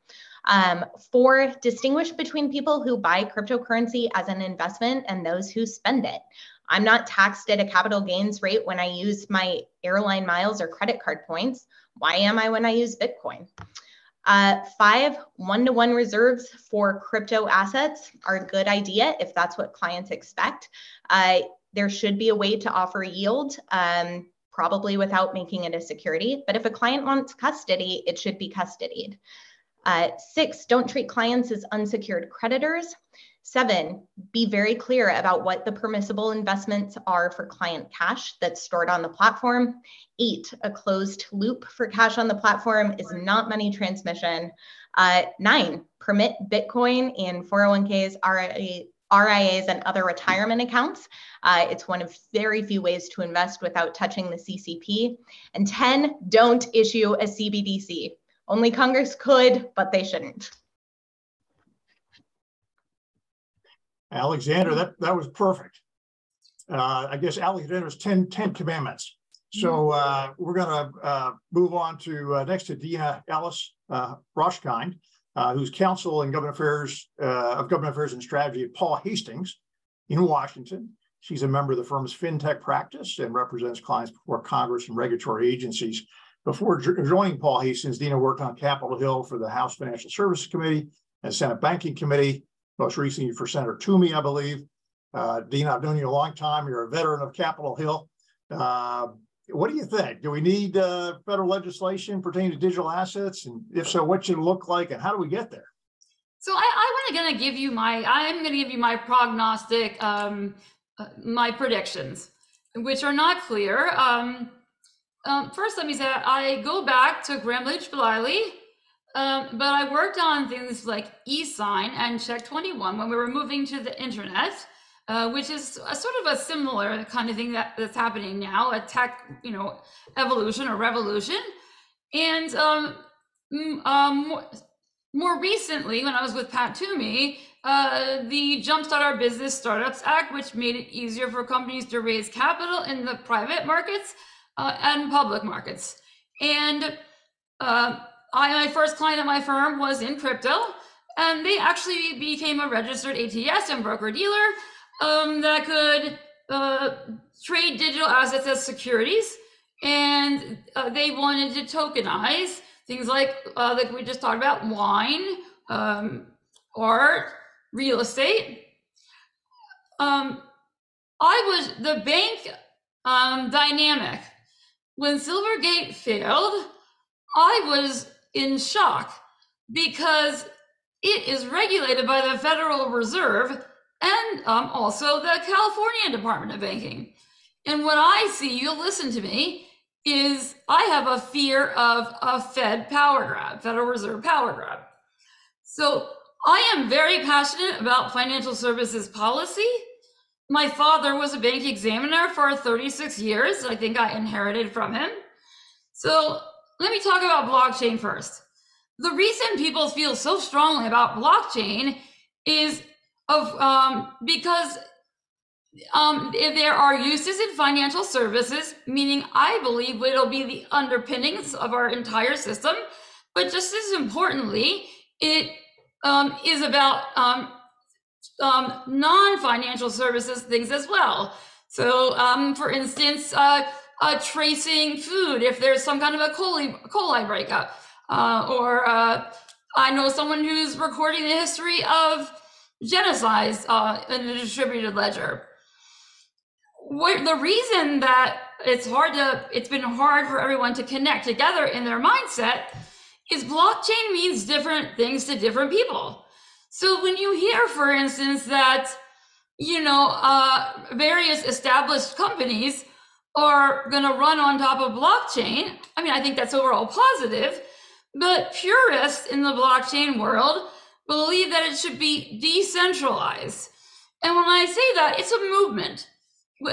Um, four, distinguish between people who buy cryptocurrency as an investment and those who spend it. I'm not taxed at a capital gains rate when I use my airline miles or credit card points. Why am I when I use Bitcoin? Uh, five, one to one reserves for crypto assets are a good idea if that's what clients expect. Uh, there should be a way to offer yield, um, probably without making it a security. But if a client wants custody, it should be custodied. Uh, six, don't treat clients as unsecured creditors. Seven, be very clear about what the permissible investments are for client cash that's stored on the platform. Eight, a closed loop for cash on the platform is not money transmission. Uh, nine, permit Bitcoin in 401ks, RIA, RIAs, and other retirement accounts. Uh, it's one of very few ways to invest without touching the CCP. And 10, don't issue a CBDC. Only Congress could, but they shouldn't. Alexander, that, that was perfect. Uh, I guess Alexander's 10, 10 commandments. So uh, we're going to uh, move on to uh, next to Dina Ellis uh, Rochkind, uh, who's counsel in government affairs uh, of government affairs and strategy at Paul Hastings in Washington. She's a member of the firm's fintech practice and represents clients before Congress and regulatory agencies. Before joining Paul Hastings, Dina worked on Capitol Hill for the House Financial Services Committee and Senate Banking Committee most recently for Senator Toomey, I believe. Uh, Dean, I've known you a long time. You're a veteran of Capitol Hill. Uh, what do you think? Do we need uh, federal legislation pertaining to digital assets? And if so, what should it look like and how do we get there? So I, I want to give you my, I'm going to give you my prognostic, um, uh, my predictions, which are not clear. Um, um, first, let me say I go back to Gramm Leach Bliley Um, but I worked on things like eSign and Check 21 when we were moving to the internet, uh, which is a sort of a similar kind of thing that, that's happening now, a tech, you know, evolution or revolution. And um, um, more recently, when I was with Pat Toomey, uh, the Jumpstart Our Business Startups Act, which made it easier for companies to raise capital in the private markets uh, and public markets. And uh, I, my first client at my firm was in crypto, and they actually became a registered ATS and broker dealer um, that could uh, trade digital assets as securities. And uh, they wanted to tokenize things like uh, like we just talked about wine, um, art, real estate. Um, I was the bank um, dynamic when Silvergate failed. I was in shock because it is regulated by the Federal Reserve and um, also the California Department of Banking. And what I see, you'll listen to me, is I have a fear of a Fed power grab, Federal Reserve power grab. So I am very passionate about financial services policy. My father was a bank examiner for 36 years. I think I inherited from him. So let me talk about blockchain first. The reason people feel so strongly about blockchain is of um, because um, there are uses in financial services, meaning I believe it'll be the underpinnings of our entire system. But just as importantly, it um, is about um, um, non-financial services things as well. So, um, for instance, uh, uh, tracing food if there's some kind of a coli, coli breakup. Uh, or uh, I know someone who's recording the history of genocides uh, in a distributed ledger. What, the reason that it's hard to, it's been hard for everyone to connect together in their mindset is blockchain means different things to different people. So when you hear, for instance, that you know uh, various established companies are going to run on top of blockchain. I mean, I think that's overall positive, but purists in the blockchain world believe that it should be decentralized. And when I say that, it's a movement.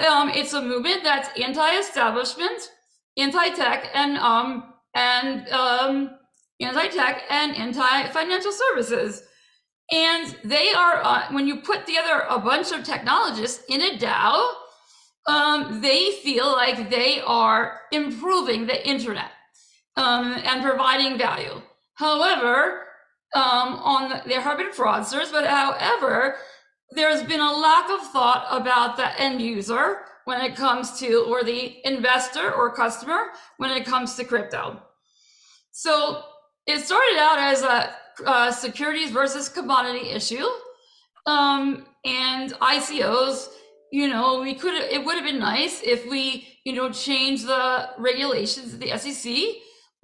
Um, it's a movement that's anti-establishment, anti-tech, and um, and um, anti-tech and anti-financial services. And they are uh, when you put together a bunch of technologists in a DAO um, they feel like they are improving the internet um, and providing value. However, um, on the, there have been fraudsters, but however, there's been a lack of thought about the end user when it comes to, or the investor or customer when it comes to crypto. So it started out as a, a securities versus commodity issue, um, and ICOs you know, we could it would have been nice if we, you know, change the regulations of the SEC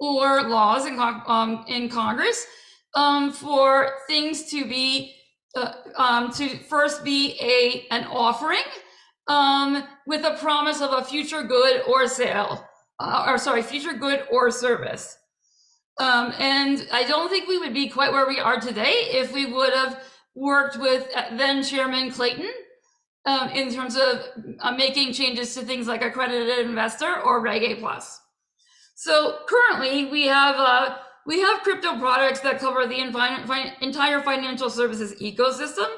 or laws in, um, in Congress um, for things to be uh, um, to first be a an offering um, with a promise of a future good or sale, uh, or sorry, future good or service. Um, and I don't think we would be quite where we are today if we would have worked with uh, then Chairman Clayton um, in terms of uh, making changes to things like accredited investor or Reg A plus. So currently we have uh, we have crypto products that cover the entire financial services ecosystem,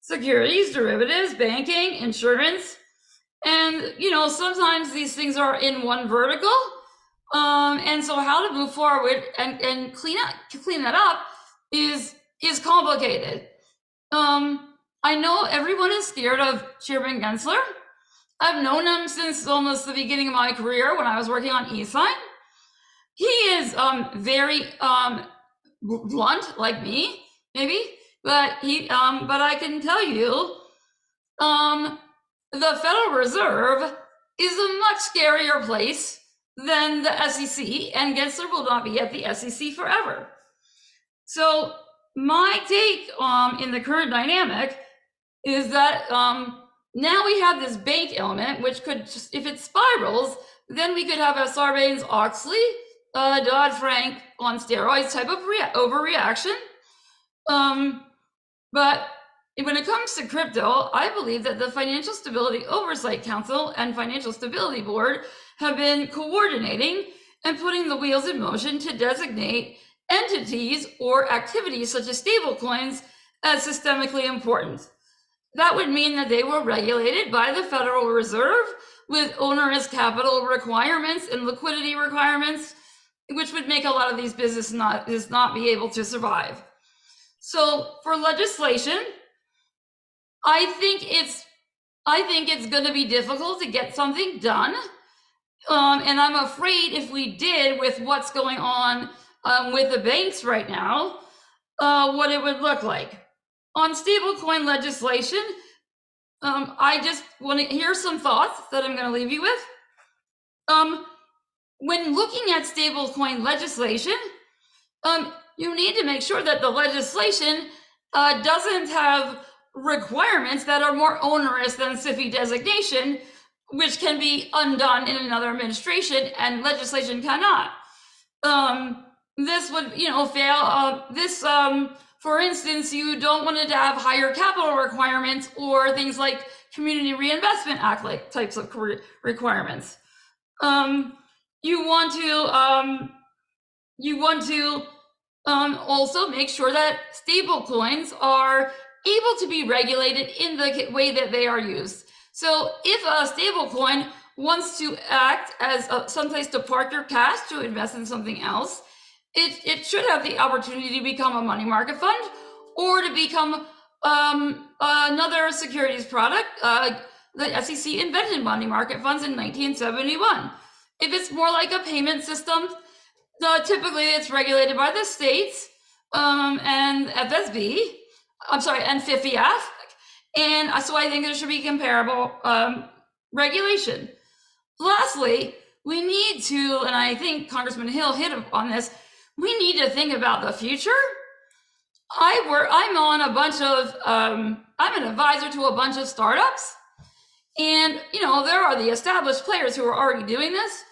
securities, derivatives, banking, insurance, and you know sometimes these things are in one vertical. Um, and so how to move forward and, and clean up clean that up is is complicated. Um, I know everyone is scared of Chairman Gensler. I've known him since almost the beginning of my career when I was working on eSign. He is um, very um, blunt, like me, maybe, but he. Um, but I can tell you, um, the Federal Reserve is a much scarier place than the SEC, and Gensler will not be at the SEC forever. So my take um, in the current dynamic is that um, now we have this bank element, which could just, if it spirals, then we could have a Sarbanes Oxley uh, Dodd Frank on steroids type of rea- overreaction. Um, but when it comes to crypto, I believe that the Financial Stability Oversight Council and Financial Stability Board have been coordinating and putting the wheels in motion to designate entities or activities such as stablecoins as systemically important. That would mean that they were regulated by the Federal Reserve with onerous capital requirements and liquidity requirements, which would make a lot of these businesses not, not be able to survive. So for legislation, I think it's I think it's going to be difficult to get something done. Um, and I'm afraid if we did with what's going on um, with the banks right now, uh, what it would look like. On stablecoin legislation, um, I just want to hear some thoughts that I'm going to leave you with. Um, when looking at stablecoin legislation, um, you need to make sure that the legislation uh, doesn't have requirements that are more onerous than SIFI designation, which can be undone in another administration, and legislation cannot. Um, this would, you know, fail. Uh, this, um, for instance, you don't want to have higher capital requirements or things like Community Reinvestment Act like types of requirements. Um, you want to, um, you want to um, also make sure that stable coins are able to be regulated in the way that they are used. So if a stablecoin wants to act as a, someplace to park your cash to invest in something else, it, it should have the opportunity to become a money market fund or to become um, another securities product. Uh, the SEC invented money market funds in 1971. If it's more like a payment system, uh, typically it's regulated by the states um, and FSB. I'm sorry, and FIFIAF. And so I think there should be comparable um, regulation. Lastly, we need to, and I think Congressman Hill hit on this, we need to think about the future. I work, I'm on a bunch of, um, I'm an advisor to a bunch of startups. And, you know, there are the established players who are already doing this,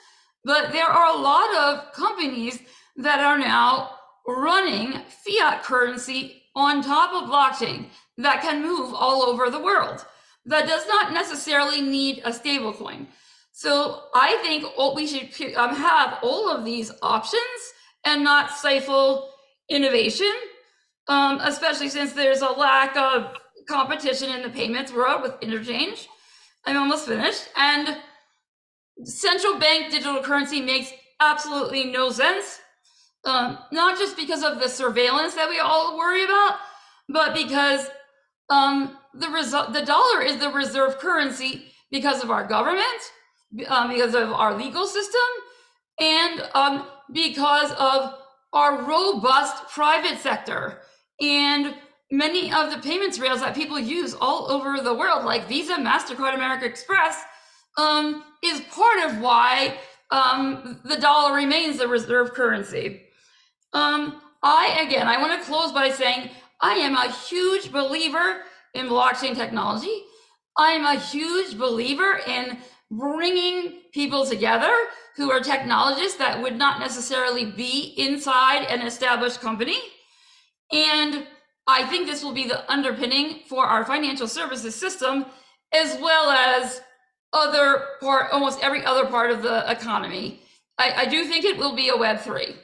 but there are a lot of companies that are now running fiat currency on top of blockchain that can move all over the world. That does not necessarily need a stablecoin. So I think we should um, have all of these options and not stifle innovation, um, especially since there's a lack of competition in the payments world with interchange. I'm almost finished. And central bank digital currency makes absolutely no sense. Um, not just because of the surveillance that we all worry about, but because um, the result, the dollar is the reserve currency because of our government, um, because of our legal system, and um, because of our robust private sector and many of the payments rails that people use all over the world, like Visa, Mastercard, American Express, um, is part of why um, the dollar remains the reserve currency. Um, I, again, I want to close by saying I am a huge believer in blockchain technology. I'm a huge believer in bringing people together who are technologists that would not necessarily be inside an established company. And I think this will be the underpinning for our financial services system, as well as other part, almost every other part of the economy. I, I do think it will be a Web3.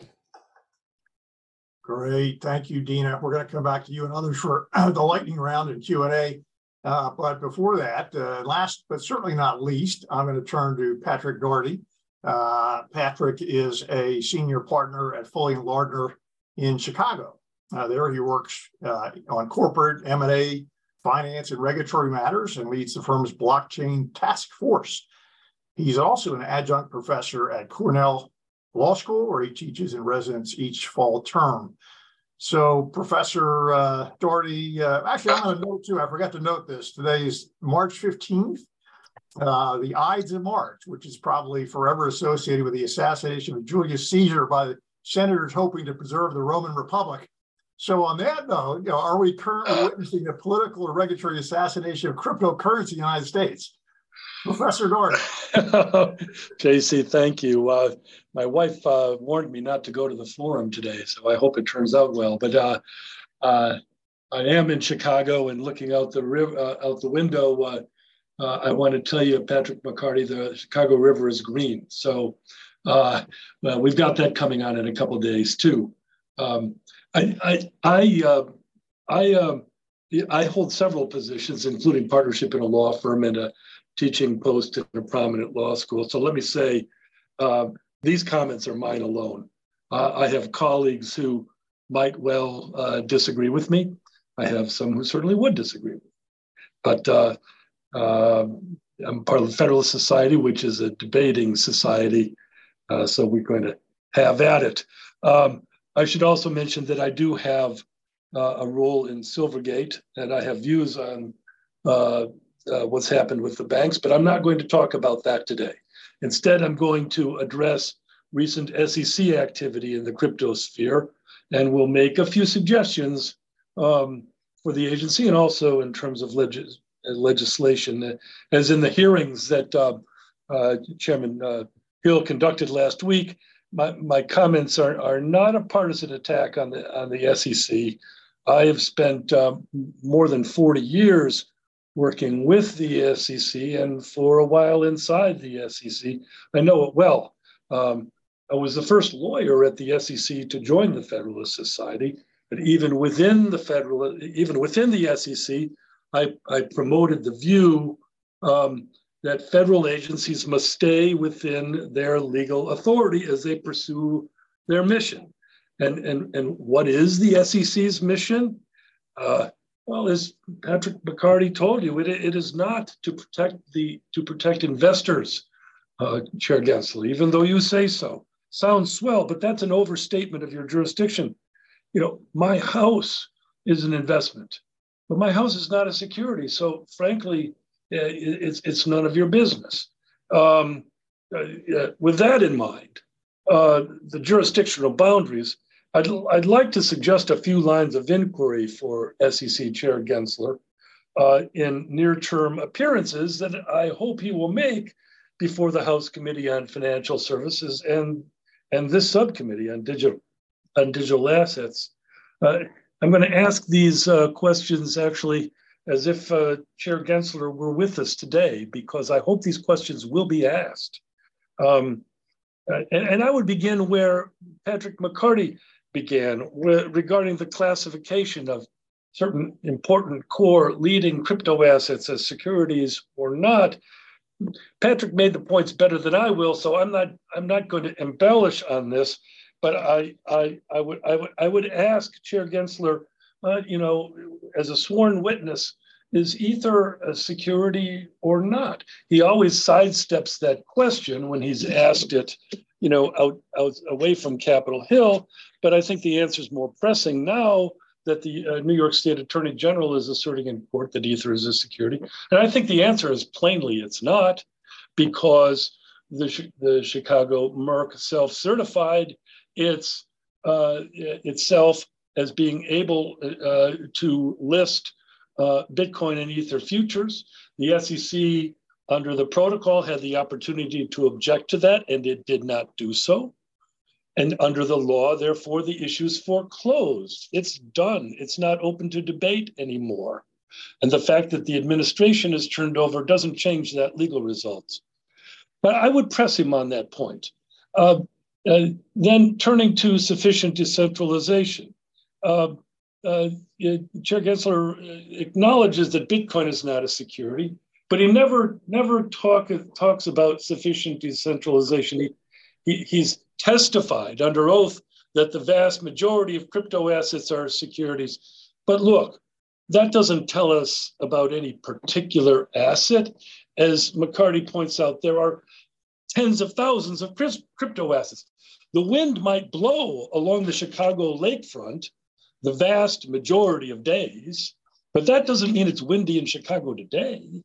Great, thank you, Dina. We're going to come back to you and others for the lightning round and Q and A. Uh, but before that, uh, last but certainly not least, I'm going to turn to Patrick Daugherty. Uh, Patrick is a senior partner at Foley and Lardner in Chicago. Uh, there he works uh, on corporate M&A, finance, and regulatory matters and leads the firm's blockchain task force. He's also an adjunct professor at Cornell Law School, where he teaches in residence each fall term. So, Professor uh, Daugherty, uh, actually, I'm going to note too, I forgot to note this. Today is March 15th, uh, the Ides of March, which is probably forever associated with the assassination of Julius Caesar by the senators hoping to preserve the Roman Republic. So, on that note, you know, are we currently witnessing a political or regulatory assassination of cryptocurrency in the United States? Professor Daugherty. JC, thank you. Uh, my wife uh, warned me not to go to the forum today, so I hope it turns out well. But uh, uh I am in Chicago and looking out the river, uh, out the window. Uh, I want to tell you, Patrick McCarty, the Chicago River is green. So well, we've got that coming on in a couple days too. Um, I I I, I um, I hold several positions, including partnership in a law firm and a teaching post in a prominent law school. So let me say, uh, these comments are mine alone. Uh, I have colleagues who might well uh, disagree with me. I have some who certainly would disagree with me. But uh, um, I'm part of the Federalist Society, which is a debating society. Uh, so we're going to have at it. Um, I should also mention that I do have uh, a role in Silvergate, and I have views on uh, uh, what's happened with the banks, but I'm not going to talk about that today. Instead, I'm going to address recent SEC activity in the crypto sphere, and we'll make a few suggestions um, for the agency and also in terms of legis- legislation, as in the hearings that uh, uh, Chairman uh, Hill conducted last week. My, my comments are, are not a partisan attack on the on the SEC. I have spent um, more than 40 years working with the SEC and for a while inside the SEC. I know it well. Um, I was the first lawyer at the SEC to join the Federalist Society, but even within the federal, even within the SEC, I, I promoted the view um, that federal agencies must stay within their legal authority as they pursue their mission. And, and, and what is the SEC's mission? Uh, well, as Patrick McCarty told you, it, it is not to protect the to protect investors, uh, Chair Gensler, even though you say so. Sounds swell, but that's an overstatement of your jurisdiction. You know, my house is an investment, but my house is not a security. So, frankly, it's it's none of your business. Um, uh, with that in mind, uh, the jurisdictional boundaries I'd, I'd like to suggest a few lines of inquiry for SEC Chair Gensler uh, in near term appearances that I hope he will make before the House Committee on Financial Services and, and this subcommittee on digital, on digital assets. Uh, I'm going to ask these uh, questions actually as if uh, Chair Gensler were with us today, because I hope these questions will be asked. Um, and, and, I would begin where Patrick McCarty began regarding the classification of certain important core leading crypto assets as securities or not. Patrick made the points better than I will, so I'm not I'm not going to embellish on this, but I I, I would I would I would ask Chair Gensler, uh, you know, as a sworn witness, is ether a security or not? He always sidesteps that question when he's asked it, you know, out, out away from Capitol Hill. But I think the answer is more pressing now that the uh, New York State Attorney General is asserting in court that ether is a security. And I think the answer is plainly it's not, because the, the Chicago Merc self certified its, uh, itself as being able uh, to list uh, Bitcoin and Ether futures. The SEC, under the protocol, had the opportunity to object to that, and it did not do so. And under the law, therefore, the issue is foreclosed. It's done. It's not open to debate anymore. And the fact that the administration is turned over doesn't change that legal result. But I would press him on that point. Uh, uh, then turning to sufficient decentralization. Uh, uh Chair Gensler acknowledges that Bitcoin is not a security, but he never never talk, talks about sufficient decentralization. He, he, he's testified under oath that the vast majority of crypto assets are securities. But look, that doesn't tell us about any particular asset. As McCarty points out, there are tens of thousands of crypto assets. The wind might blow along the Chicago lakefront the vast majority of days, but that doesn't mean it's windy in Chicago today.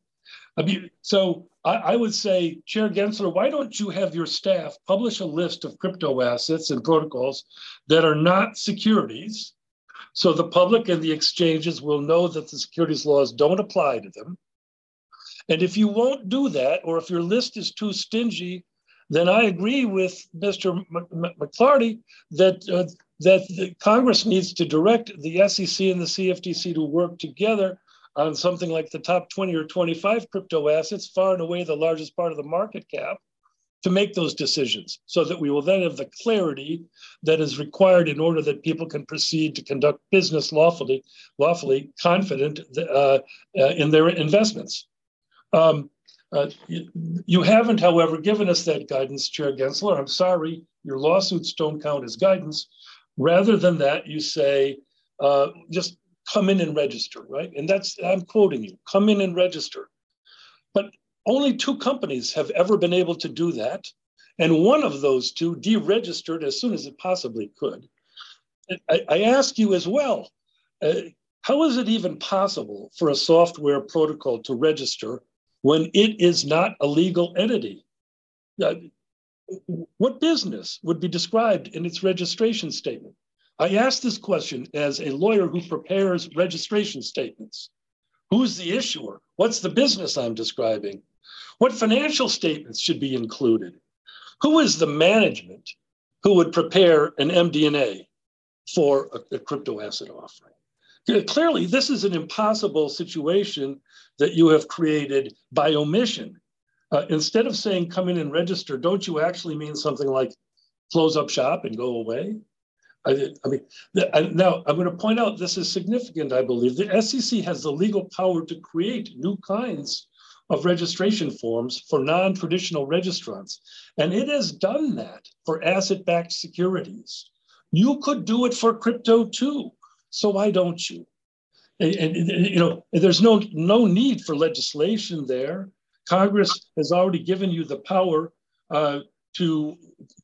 I mean, so I, I, would say, Chair Gensler, why don't you have your staff publish a list of crypto assets and protocols that are not securities so the public and the exchanges will know that the securities laws don't apply to them? And if you won't do that, or if your list is too stingy, then I agree with Mr. McCarty that uh, that Congress needs to direct the SEC and the CFTC to work together on something like the top 20 or 25 crypto assets, far and away the largest part of the market cap, to make those decisions so that we will then have the clarity that is required in order that people can proceed to conduct business lawfully, lawfully confident uh, uh, in their investments. Um, uh, you, you, haven't, however, given us that guidance, Chair Gensler. I'm sorry, your lawsuits don't count as guidance. Rather than that, you say, uh, just come in and register, right? And that's, I'm quoting you, come in and register. But only two companies have ever been able to do that. And one of those two deregistered as soon as it possibly could. I, I ask you as well, uh, how is it even possible for a software protocol to register when it is not a legal entity? Uh, what business would be described in its registration statement? I ask this question as a lawyer who prepares registration statements. Who's the issuer? What's the business I'm describing? What financial statements should be included? Who is the management who would prepare an MD&A for a, a crypto asset offering? Clearly, this is an impossible situation that you have created by omission. Uh, instead of saying come in and register, don't you actually mean something like close up shop and go away? I, I mean, I, now I'm going to point out this is significant, I believe. The SEC has the legal power to create new kinds of registration forms for non traditional registrants, and it has done that for asset backed securities. You could do it for crypto too. So why don't you? And, and, and, you know, there's no no need for legislation there. Congress has already given you the power uh, to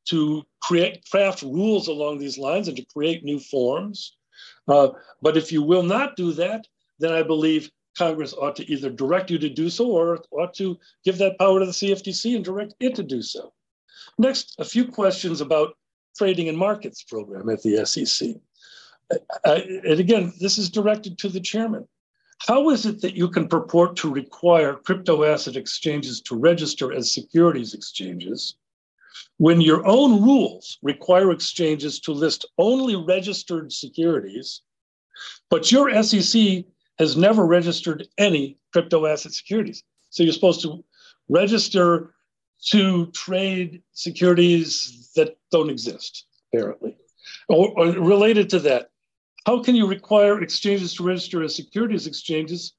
to create craft rules along these lines and to create new forms. Uh, but if you will not do that, then I believe Congress ought to either direct you to do so or ought to give that power to the CFTC and direct it to do so. Next, a few questions about trading and markets program at the SEC. Uh, and again, this is directed to the chairman. How is it that you can purport to require crypto asset exchanges to register as securities exchanges when your own rules require exchanges to list only registered securities, but your SEC has never registered any crypto asset securities? So you're supposed to register to trade securities that don't exist, apparently. Or, or related to that, how can you require exchanges to register as securities exchanges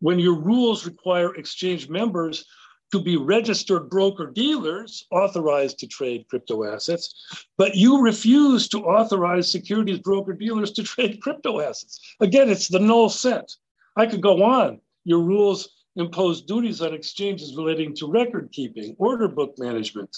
when your rules require exchange members to be registered broker dealers authorized to trade crypto assets, but you refuse to authorize securities broker dealers to trade crypto assets? Again, it's the null set. I could go on. Your rules impose duties on exchanges relating to record keeping, order book management,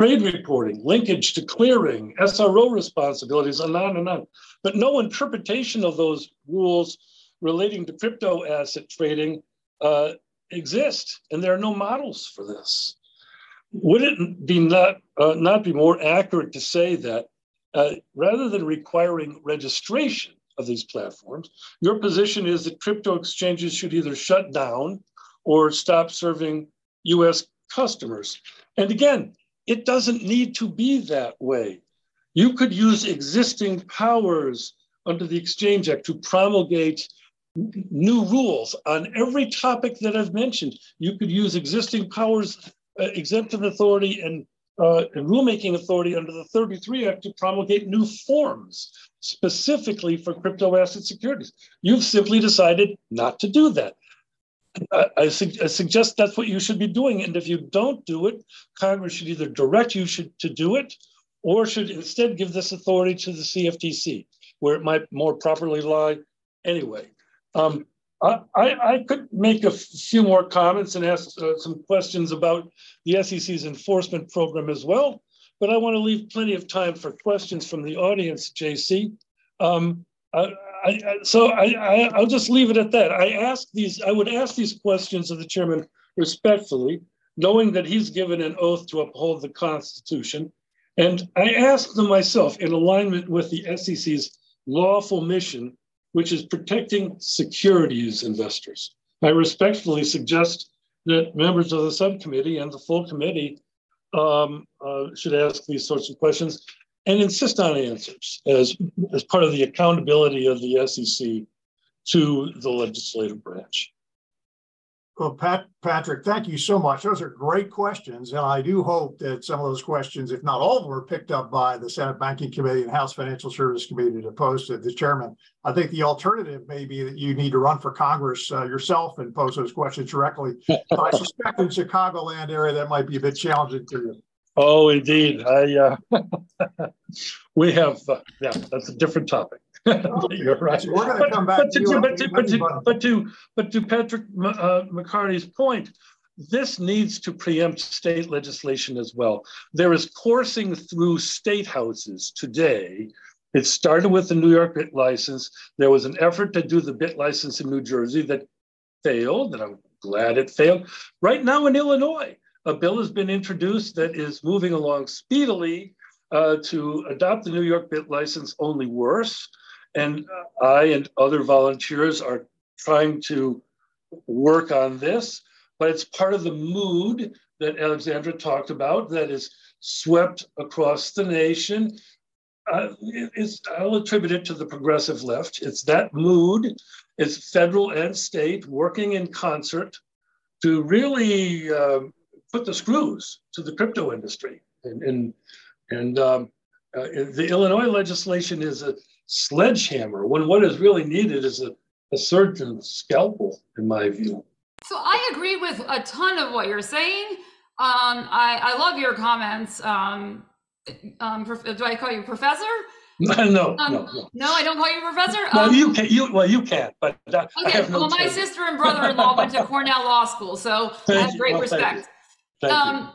trade reporting, linkage to clearing, SRO responsibilities, and on and on. But no interpretation of those rules relating to crypto asset trading uh, exist, and there are no models for this. Would it be not, uh, not be more accurate to say that uh, rather than requiring registration of these platforms, your position is that crypto exchanges should either shut down or stop serving US customers? And again, it doesn't need to be that way. You could use existing powers under the Exchange Act to promulgate new rules on every topic that I've mentioned. You could use existing powers, uh, exemptive authority, and, uh, and rulemaking authority under the 33 Act to promulgate new forms specifically for crypto asset securities. You've simply decided not to do that. I, su- I, suggest that's what you should be doing. And if you don't do it, Congress should either direct you should, to do it or should instead give this authority to the CFTC, where it might more properly lie anyway. Um, I, I, could make a few more comments and ask uh, some questions about the SEC's enforcement program as well, but I want to leave plenty of time for questions from the audience, JC. Um, I, I, so I, will just leave it at that. I ask these, I would ask these questions of the chairman respectfully, knowing that he's given an oath to uphold the Constitution. And I ask them myself in alignment with the SEC's lawful mission, which is protecting securities investors. I respectfully suggest that members of the subcommittee and the full committee um, uh, should ask these sorts of questions and insist on answers as, as part of the accountability of the SEC to the legislative branch. Well, Pat, Patrick, thank you so much. Those are great questions. And I do hope that some of those questions, if not all of them, are picked up by the Senate Banking Committee and House Financial Service Committee to pose to the chairman. I think the alternative may be that you need to run for Congress uh, yourself and pose those questions directly. But I suspect in Chicagoland area, that might be a bit challenging for you. Oh, indeed. I uh, we have uh, yeah, that's a different topic. You're right. So we're going to come back but, to, to, but, to, but, to, but to but to Patrick uh, McCarty's point, this needs to preempt state legislation as well. There is coursing through state houses today. It started with the New York BitLicense. There was an effort to do the BitLicense in New Jersey that failed, and I'm glad it failed. Right now in Illinois, a bill has been introduced that is moving along speedily uh, to adopt the New York BitLicense, only worse. And uh, I and other volunteers are trying to work on this, but it's part of the mood that Alexandra talked about that is swept across the nation. Uh, I'll attribute it to the progressive left. It's that mood. It's federal and state working in concert to really um, put the screws to the crypto industry. And, and, and um, uh, the Illinois legislation is a sledgehammer when what is really needed is a, a surgeon's scalpel, in my view. So I agree with a ton of what you're saying. Um, I, I love your comments. Um, um, do I call you professor? No, no, um, no, no. I don't call you professor. No, um, you can. You well, you can't. But uh, okay. No well, my sister and brother-in-law went to Cornell Law School, so I have great well, respect. Thank um,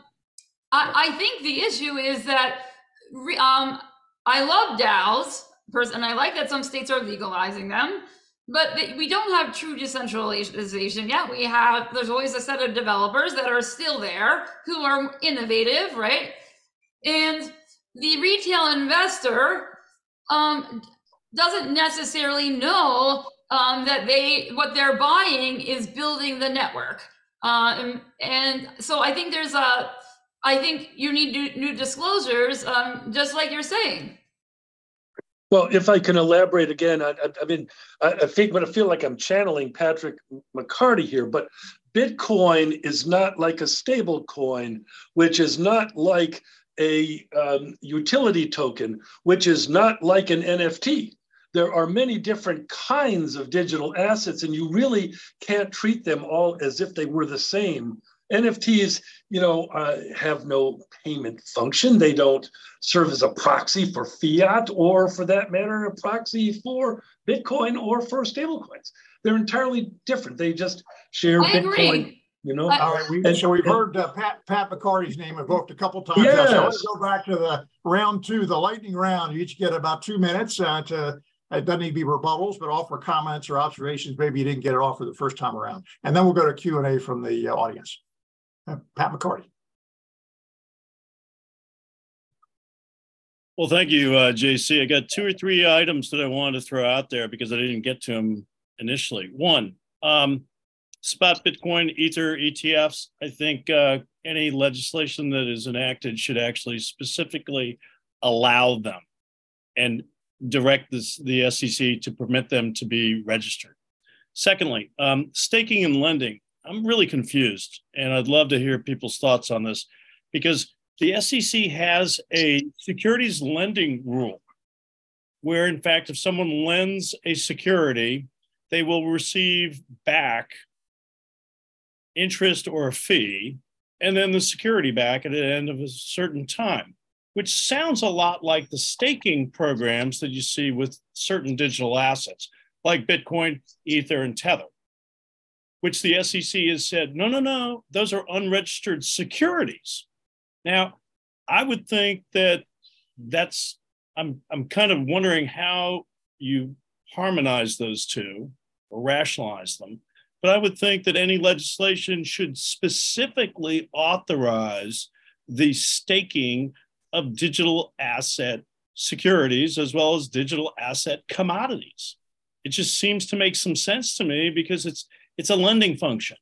I, I, think the issue is that um, I love DAOs, and I like that some states are legalizing them, but we don't have true decentralization yet. We have, there's always a set of developers that are still there who are innovative, right? And the retail investor um, doesn't necessarily know um, that they what they're buying is building the network. Uh, and, so I think there's a, I think you need new, new disclosures, um, just like you're saying. Well, if I can elaborate again, I, I, I mean, I, I think, but I feel like I'm channeling Patrick McCarty here, but Bitcoin is not like a stable coin, which is not like a um, utility token, which is not like an NFT there are many different kinds of digital assets, and you really can't treat them all as if they were the same. NFTs, you know, uh, have no payment function. They don't serve as a proxy for fiat, or for that matter, a proxy for Bitcoin or for stablecoins. They're entirely different. They just share I Bitcoin. Agree. You know, all right. We, and, so we've heard uh, Pat Pat McCarty's name invoked a couple times. Yes. So let's go back to the round two, the lightning round. You each get about two minutes uh, to it doesn't need to be rebuttals, but offer comments or observations. Maybe you didn't get it off for the first time around. And then we'll go to Q&A from the uh, audience. Uh, Pat McCarty. Well, thank you, uh, JC. I got two or three items that I wanted to throw out there because I didn't get to them initially. One, um, spot Bitcoin, Ether, ETFs. I think uh, any legislation that is enacted should actually specifically allow them. And direct this, the SEC to permit them to be registered. Secondly, um, staking and lending. I'm really confused, and I'd love to hear people's thoughts on this because the SEC has a securities lending rule where, in fact, if someone lends a security, they will receive back interest or a fee, and then the security back at the end of a certain time which sounds a lot like the staking programs that you see with certain digital assets like Bitcoin, Ether, and Tether, which the SEC has said, no, no, no, those are unregistered securities. Now, I would think that that's, I'm, I'm kind of wondering how you harmonize those two or rationalize them. But I would think that any legislation should specifically authorize the staking of digital asset securities as well as digital asset commodities. It just seems to make some sense to me because it's it's a lending function.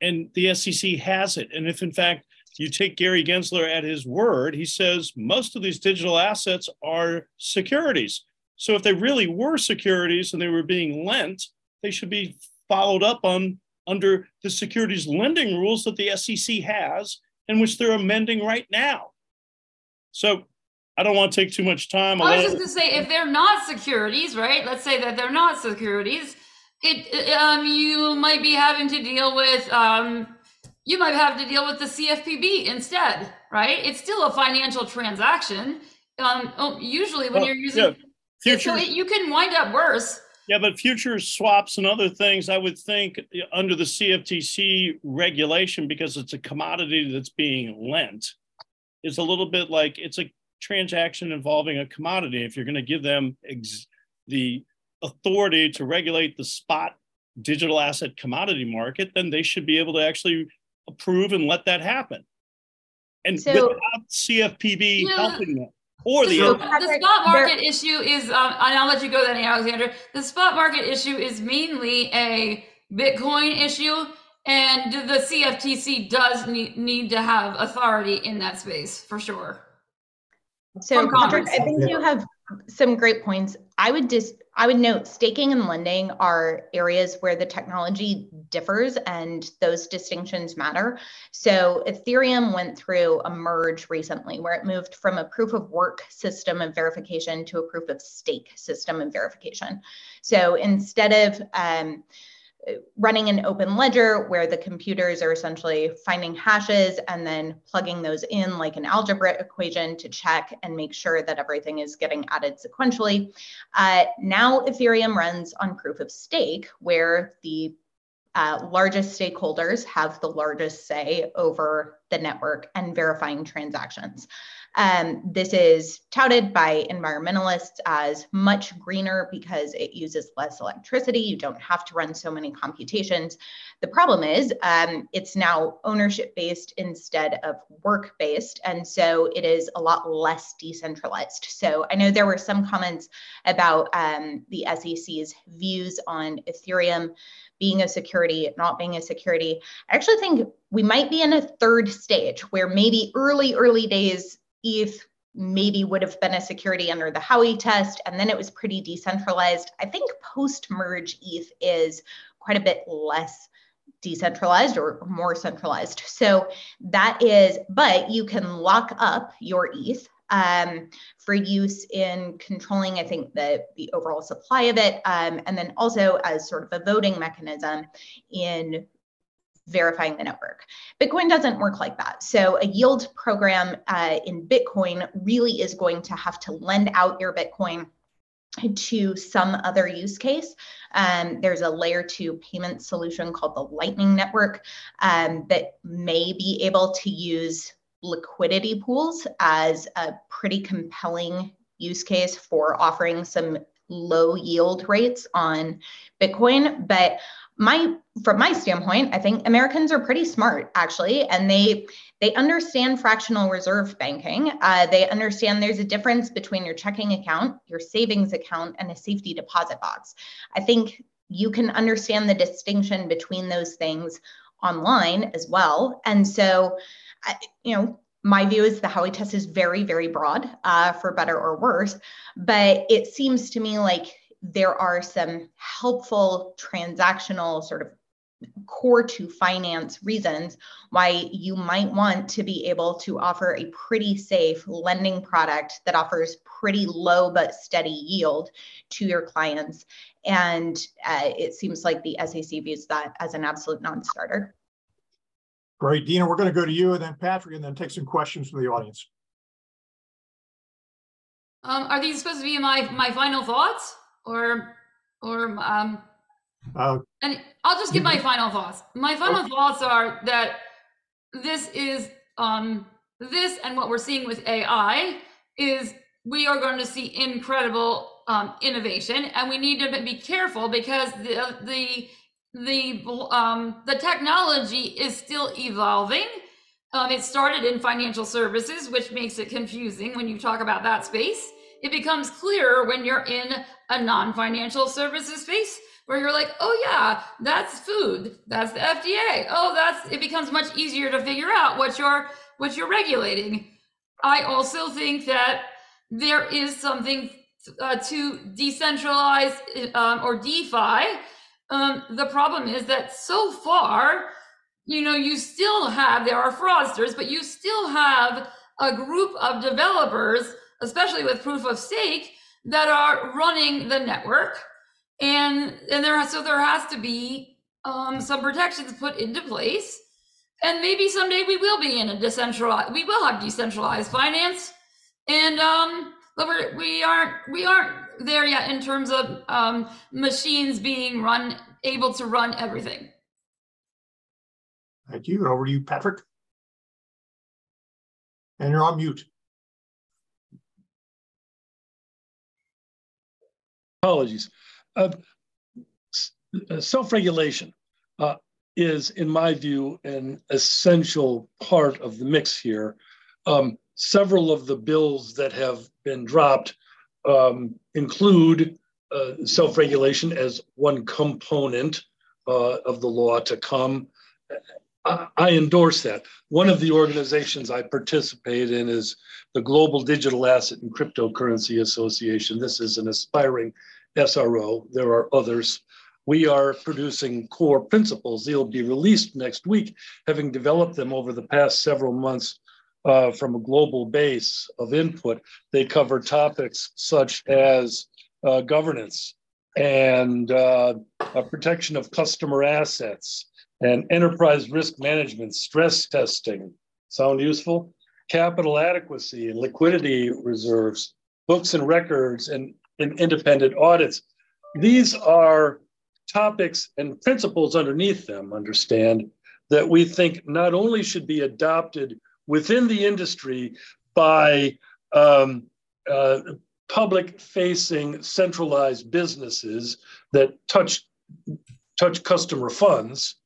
and the SEC has it. And if in fact you take Gary Gensler at his word, he says most of these digital assets are securities. So if they really were securities and they were being lent, they should be followed up on under the securities lending rules that the SEC has and which they're amending right now. So I don't want to take too much time. I was just going to say, if they're not securities, right? Let's say that they're not securities. It, um, you might be having to deal with, um, you might have to deal with the CFPB instead, right? It's still a financial transaction. Um, oh, usually when well, you're using, yeah. Future, so it, you can wind up worse. Yeah, but futures swaps and other things, I would think under the CFTC regulation, because it's a commodity that's being lent, is a little bit like it's a transaction involving a commodity. If you're going to give them ex- the authority to regulate the spot digital asset commodity market, then they should be able to actually approve and let that happen. And so, without CFPB yeah. helping them or the, the, the spot market there, issue is um, and i'll let you go then alexandra the spot market issue is mainly a bitcoin issue and the cftc does need, need to have authority in that space for sure. So patrick i think you have some great points. I would just I would note staking and lending are areas where the technology differs and those distinctions matter. So Ethereum went through a merge recently where it moved from a proof of work system of verification to a proof of stake system of verification. So instead of um, running an open ledger where the computers are essentially finding hashes and then plugging those in like an algebra equation to check and make sure that everything is getting added sequentially. Uh, now Ethereum runs on proof of stake where the uh, largest stakeholders have the largest say over the network and verifying transactions. Um, this is touted by environmentalists as much greener because it uses less electricity. You don't have to run so many computations. The problem is um, it's now ownership based instead of work based. And so it is a lot less decentralized. So I know there were some comments about um, the SEC's views on Ethereum being a security, not being a security. I actually think we might be in a third stage where maybe early, early days ETH maybe would have been a security under the Howey test, and then it was pretty decentralized. I think post merge ETH is quite a bit less decentralized or more centralized. So that is, but you can lock up your ETH um, for use in controlling, I think, the, the overall supply of it, um, and then also as sort of a voting mechanism in verifying the network. Bitcoin doesn't work like that. So a yield program uh, in Bitcoin really is going to have to lend out your Bitcoin to some other use case. Um, there's a layer two payment solution called the Lightning Network um, that may be able to use liquidity pools as a pretty compelling use case for offering some low yield rates on Bitcoin. But my from my standpoint i think americans are pretty smart actually and they they understand fractional reserve banking uh, they understand there's a difference between your checking account your savings account and a safety deposit box i think you can understand the distinction between those things online as well and so you know my view is the Howey test is very, very broad, uh, for better or worse. But it seems to me like there are some helpful transactional sort of core to finance reasons why you might want to be able to offer a pretty safe lending product that offers pretty low but steady yield to your clients. And uh, it seems like the SEC views that as an absolute non starter. Great. Dina, we're going to go to you and then Patrick and then take some questions from the audience. Um, are these supposed to be my, my final thoughts? Or or um uh, and I'll just give my final thoughts. My final okay. thoughts are that this is um this and what we're seeing with AI is we are going to see incredible um, innovation, and we need to be careful because the the the um, the technology is still evolving. Um, it started in financial services, which makes it confusing when you talk about that space. It becomes clearer when you're in a non financial services space where you're like, oh yeah, that's food, that's the FDA. Oh, that's it becomes much easier to figure out what you're what you're regulating. I also think that there is something uh, to decentralize um, or DeFi. Um, the problem is that so far, you know, you still have there are fraudsters, but you still have a group of developers, especially with proof of stake, that are running the network, and and there so there has to be um, some protections put into place, and maybe someday we will be in a decentralized, we will have decentralized finance, and um, but we're, we aren't we aren't there yet in terms of um, machines being run able to run everything. Thank you. Over to you, Patrick. And you're on mute. Apologies. Uh, self-regulation uh, is, in my view, an essential part of the mix here. Um, several of the bills that have been dropped um, include uh, self-regulation as one component uh, of the law to come. I, endorse that. One of the organizations I participate in is the Global Digital Asset and Cryptocurrency Association. This is an aspiring SRO. There are others. We are producing core principles. They'll be released next week, having developed them over the past several months uh, from a global base of input. They cover topics such as uh, governance and uh, protection of customer assets and enterprise risk management, stress testing. Sound useful? Capital adequacy and liquidity reserves, books and records, and, and independent audits. These are topics and principles underneath them, understand, that we think not only should be adopted within the industry by um, uh, public facing centralized businesses that touch, touch customer funds,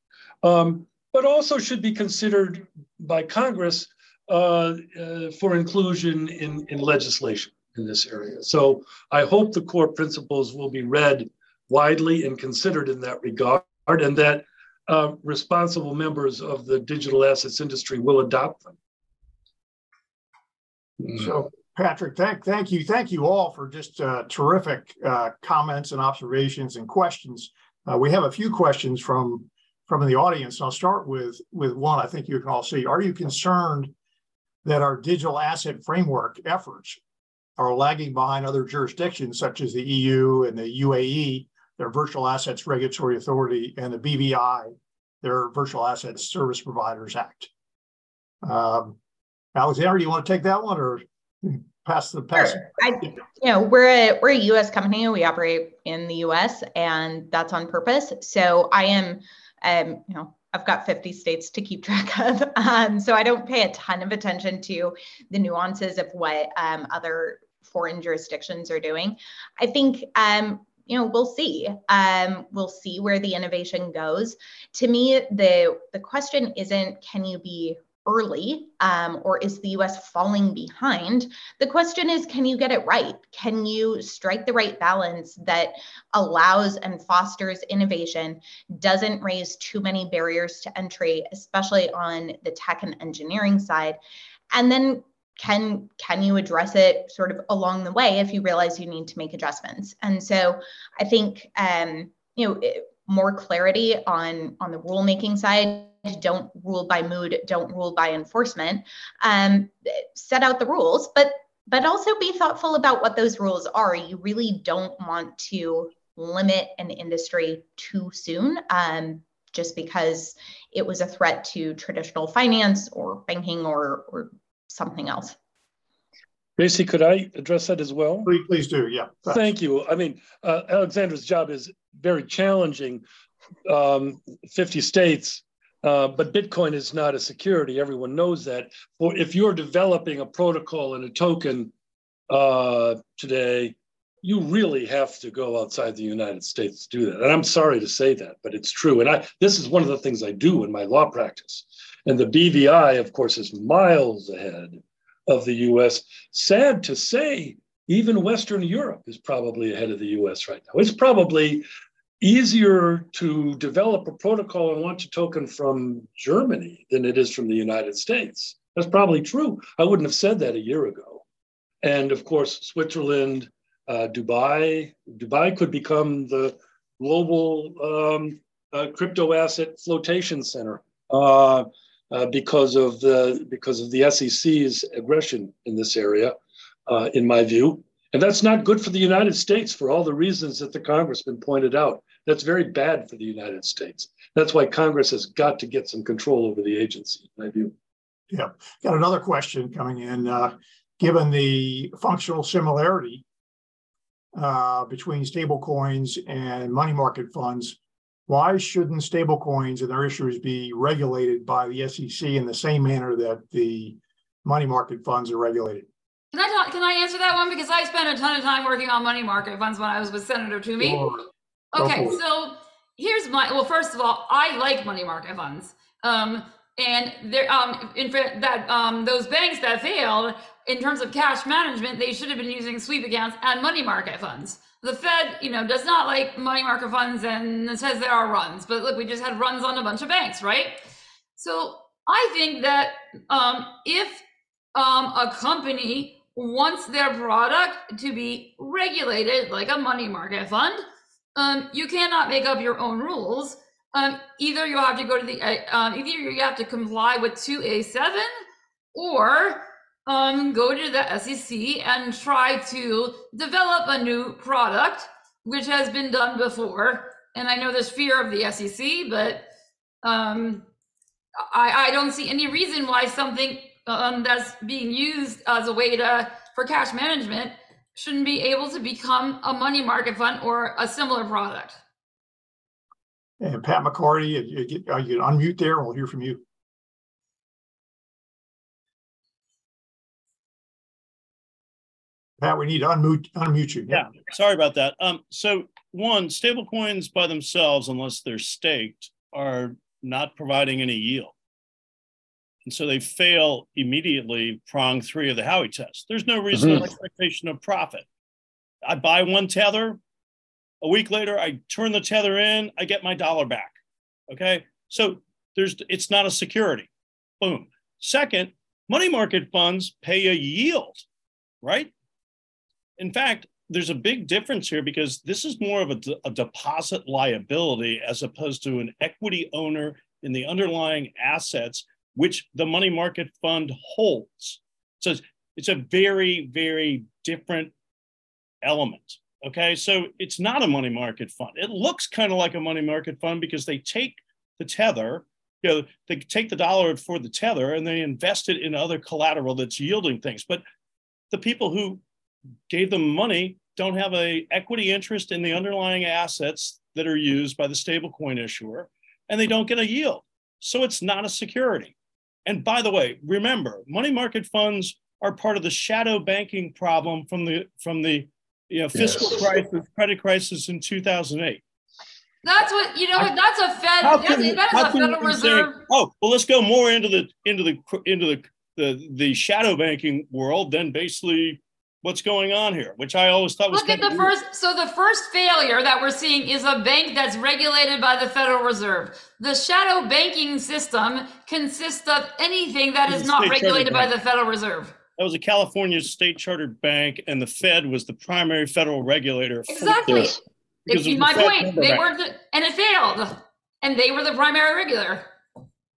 um, but also should be considered by Congress uh, uh, for inclusion in, in legislation in this area. So I hope the core principles will be read widely and considered in that regard, and that uh, responsible members of the digital assets industry will adopt them. So, Patrick, thank, thank you. Thank you all for just uh, terrific uh, comments and observations and questions. Uh, we have a few questions from from the audience. I'll start with, with one I think you can all see. Are you concerned that our digital asset framework efforts are lagging behind other jurisdictions such as the EU and the UAE, their Virtual Assets Regulatory Authority, and the BVI, their Virtual Assets Service Providers Act? Um, Alexandra, you want to take that one or pass the pass? Sure. I, you know, we're a we're a U.S. company. We operate in the U.S. and that's on purpose. So I am um, you know, I've got 50 states to keep track of. Um, so I don't pay a ton of attention to the nuances of what um, other foreign jurisdictions are doing. I think, um, you know, we'll see. Um, we'll see where the innovation goes. To me, the the question isn't can you be early um, or is the US falling behind? The question is can you get it right? Can you strike the right balance that allows and fosters innovation, doesn't raise too many barriers to entry, especially on the tech and engineering side? And then can can you address it sort of along the way if you realize you need to make adjustments and so i think um, you know more clarity on on the rulemaking side don't rule by mood don't rule by enforcement um, set out the rules but but also be thoughtful about what those rules are you really don't want to limit an industry too soon um, just because it was a threat to traditional finance or banking or or something else Tracy, could I address that as well? Please, please do. Yeah. Thank you. I mean, uh, Alexandra's job is very challenging. Um, 50 states, uh, but Bitcoin is not a security. Everyone knows that. If you're developing a protocol and a token uh, today, you really have to go outside the United States to do that. And I'm sorry to say that, but it's true. And I, this is one of the things I do in my law practice. And the BVI, of course, is miles ahead of the US. Sad to say, even Western Europe is probably ahead of the US right now. It's probably easier to develop a protocol and launch a token from Germany than it is from the United States. That's probably true. I wouldn't have said that a year ago. And of course, Switzerland, uh, Dubai, Dubai could become the global um, uh, crypto asset flotation center uh, uh because of the because of the SEC's aggression in this area, uh, in my view. And that's not good for the United States for all the reasons that the congressman pointed out. That's very bad for the United States. That's why Congress has got to get some control over the agency, in my view. Yeah. Got another question coming in. Uh, given the functional similarity uh, between stablecoins and money market funds, why shouldn't stablecoins and their issuers be regulated by the SEC in the same manner that the money market funds are regulated? Can I talk, can I answer that one because I spent a ton of time working on money market funds when I was with Senator Toomey. Sure. Okay, so here's my well. First of all, I like money market funds. Um, and there, um, in fact, that um, those banks that failed in terms of cash management, they should have been using sweep accounts and money market funds. The Fed, you know, does not like money market funds and says there are runs. But look, we just had runs on a bunch of banks, right? So I think that um, if um, a company wants their product to be regulated like a money market fund, um, you cannot make up your own rules. Um, either you have to go to the, uh, um, either you have to comply with 2A7 or um, go to the SEC and try to develop a new product, which has been done before. And I know there's fear of the SEC, but um, I, I don't see any reason why something um, that's being used as a way to for cash management shouldn't be able to become a money market fund or a similar product. And Pat McCarty, you, you, you unmute there. We'll hear from you. Pat, we need to unmute, unmute you. Yeah, sorry about that. Um, so one, stablecoins by themselves, unless they're staked, are not providing any yield. And so they fail immediately, prong three of the Howey test. There's no reasonable mm-hmm. expectation of profit. I buy one tether. A week later, I turn the tether in, I get my dollar back. Okay. So there's it's not a security. Boom. Second, money market funds pay a yield, right? In fact, there's a big difference here because this is more of a, a deposit liability as opposed to an equity owner in the underlying assets which the money market fund holds. So it's a very, very different element. Okay, so it's not a money market fund. It looks kind of like a money market fund because they take the tether, you know, they take the dollar for the tether and they invest it in other collateral that's yielding things. But the people who gave them money don't have a equity interest in the underlying assets that are used by the stablecoin issuer, and they don't get a yield. So it's not a security. And by the way, remember, money market funds are part of the shadow banking problem from the from the you know, fiscal yes. crisis, credit crisis in 2008. That's what you know. I, that's a Fed. That's, that is a Federal Reserve. Say, oh well, let's go more into the into the into the the, the shadow banking world. Then basically what's going on here, which I always thought was. Look at the weird. first. So the first failure that we're seeing is a bank that's regulated by the Federal Reserve. The shadow banking system consists of anything that is not regulated by the Federal Reserve. That was a California state chartered bank, and the Fed was the primary federal regulator. Exactly. If, my point. They were the, and it failed, and they were the primary regulator.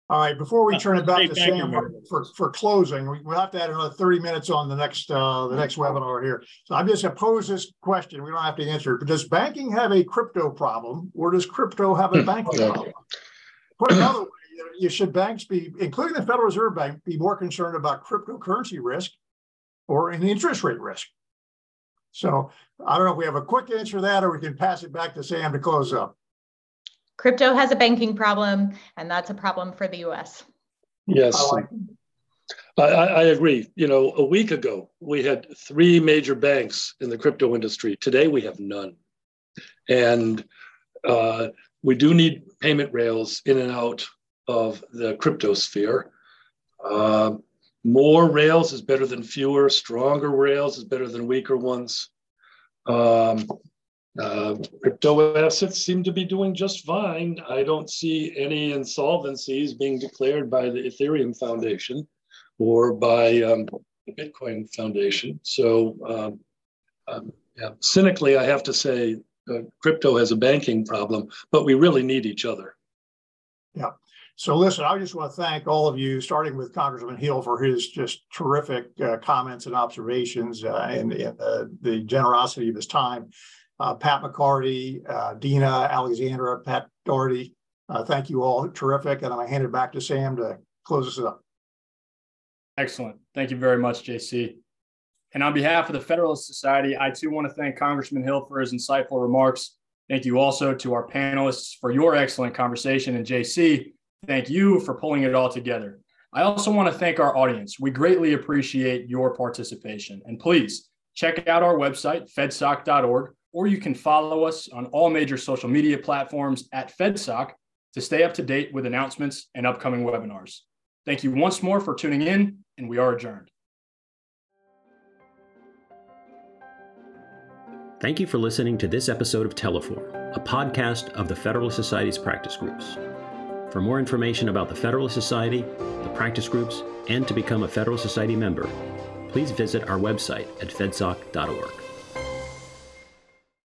All right, before we turn it back to Sam for, for closing, we, will have to add another 30 minutes on the next uh, the next webinar here. So I'm just gonna pose this question. We don't have to answer it, but does banking have a crypto problem or does crypto have a banking problem? Put another way, you should banks be, including the Federal Reserve Bank, be more concerned about cryptocurrency risk or an interest rate risk? So I don't know if we have a quick answer to that or we can pass it back to Sam to close up crypto has a banking problem, and that's a problem for the US. Yes. I, I, agree. You know, a week ago, we had three major banks in the crypto industry. Today, we have none. And uh, we do need payment rails in and out of the crypto sphere. Uh, more rails is better than fewer. Stronger rails is better than weaker ones. Um, Uh, crypto assets seem to be doing just fine. I don't see any insolvencies being declared by the Ethereum Foundation or by um, the Bitcoin Foundation. So, um, um, yeah, cynically, I have to say uh, crypto has a banking problem, but we really need each other. Yeah. So listen, I just want to thank all of you, starting with Congressman Hill for his just terrific uh, comments and observations uh, and, and uh, the generosity of his time. Uh, Pat McCarty, uh, Dina, Alexandra, Pat Daugherty, uh, thank you all. Terrific. And I'm going to hand it back to Sam to close us up. Excellent. Thank you very much, JC. And on behalf of the Federalist Society, I too want to thank Congressman Hill for his insightful remarks. Thank you also to our panelists for your excellent conversation. And JC, thank you for pulling it all together. I also want to thank our audience. We greatly appreciate your participation. And please check out our website, fedsoc.org, or you can follow us on all major social media platforms at FedSoc to stay up to date with announcements and upcoming webinars. Thank you once more for tuning in, and we are adjourned. Thank you for listening to this episode of Teleforum, a podcast of the Federalist Society's practice groups. For more information about the Federalist Society, the practice groups, and to become a Federalist Society member, please visit our website at fedsoc.org.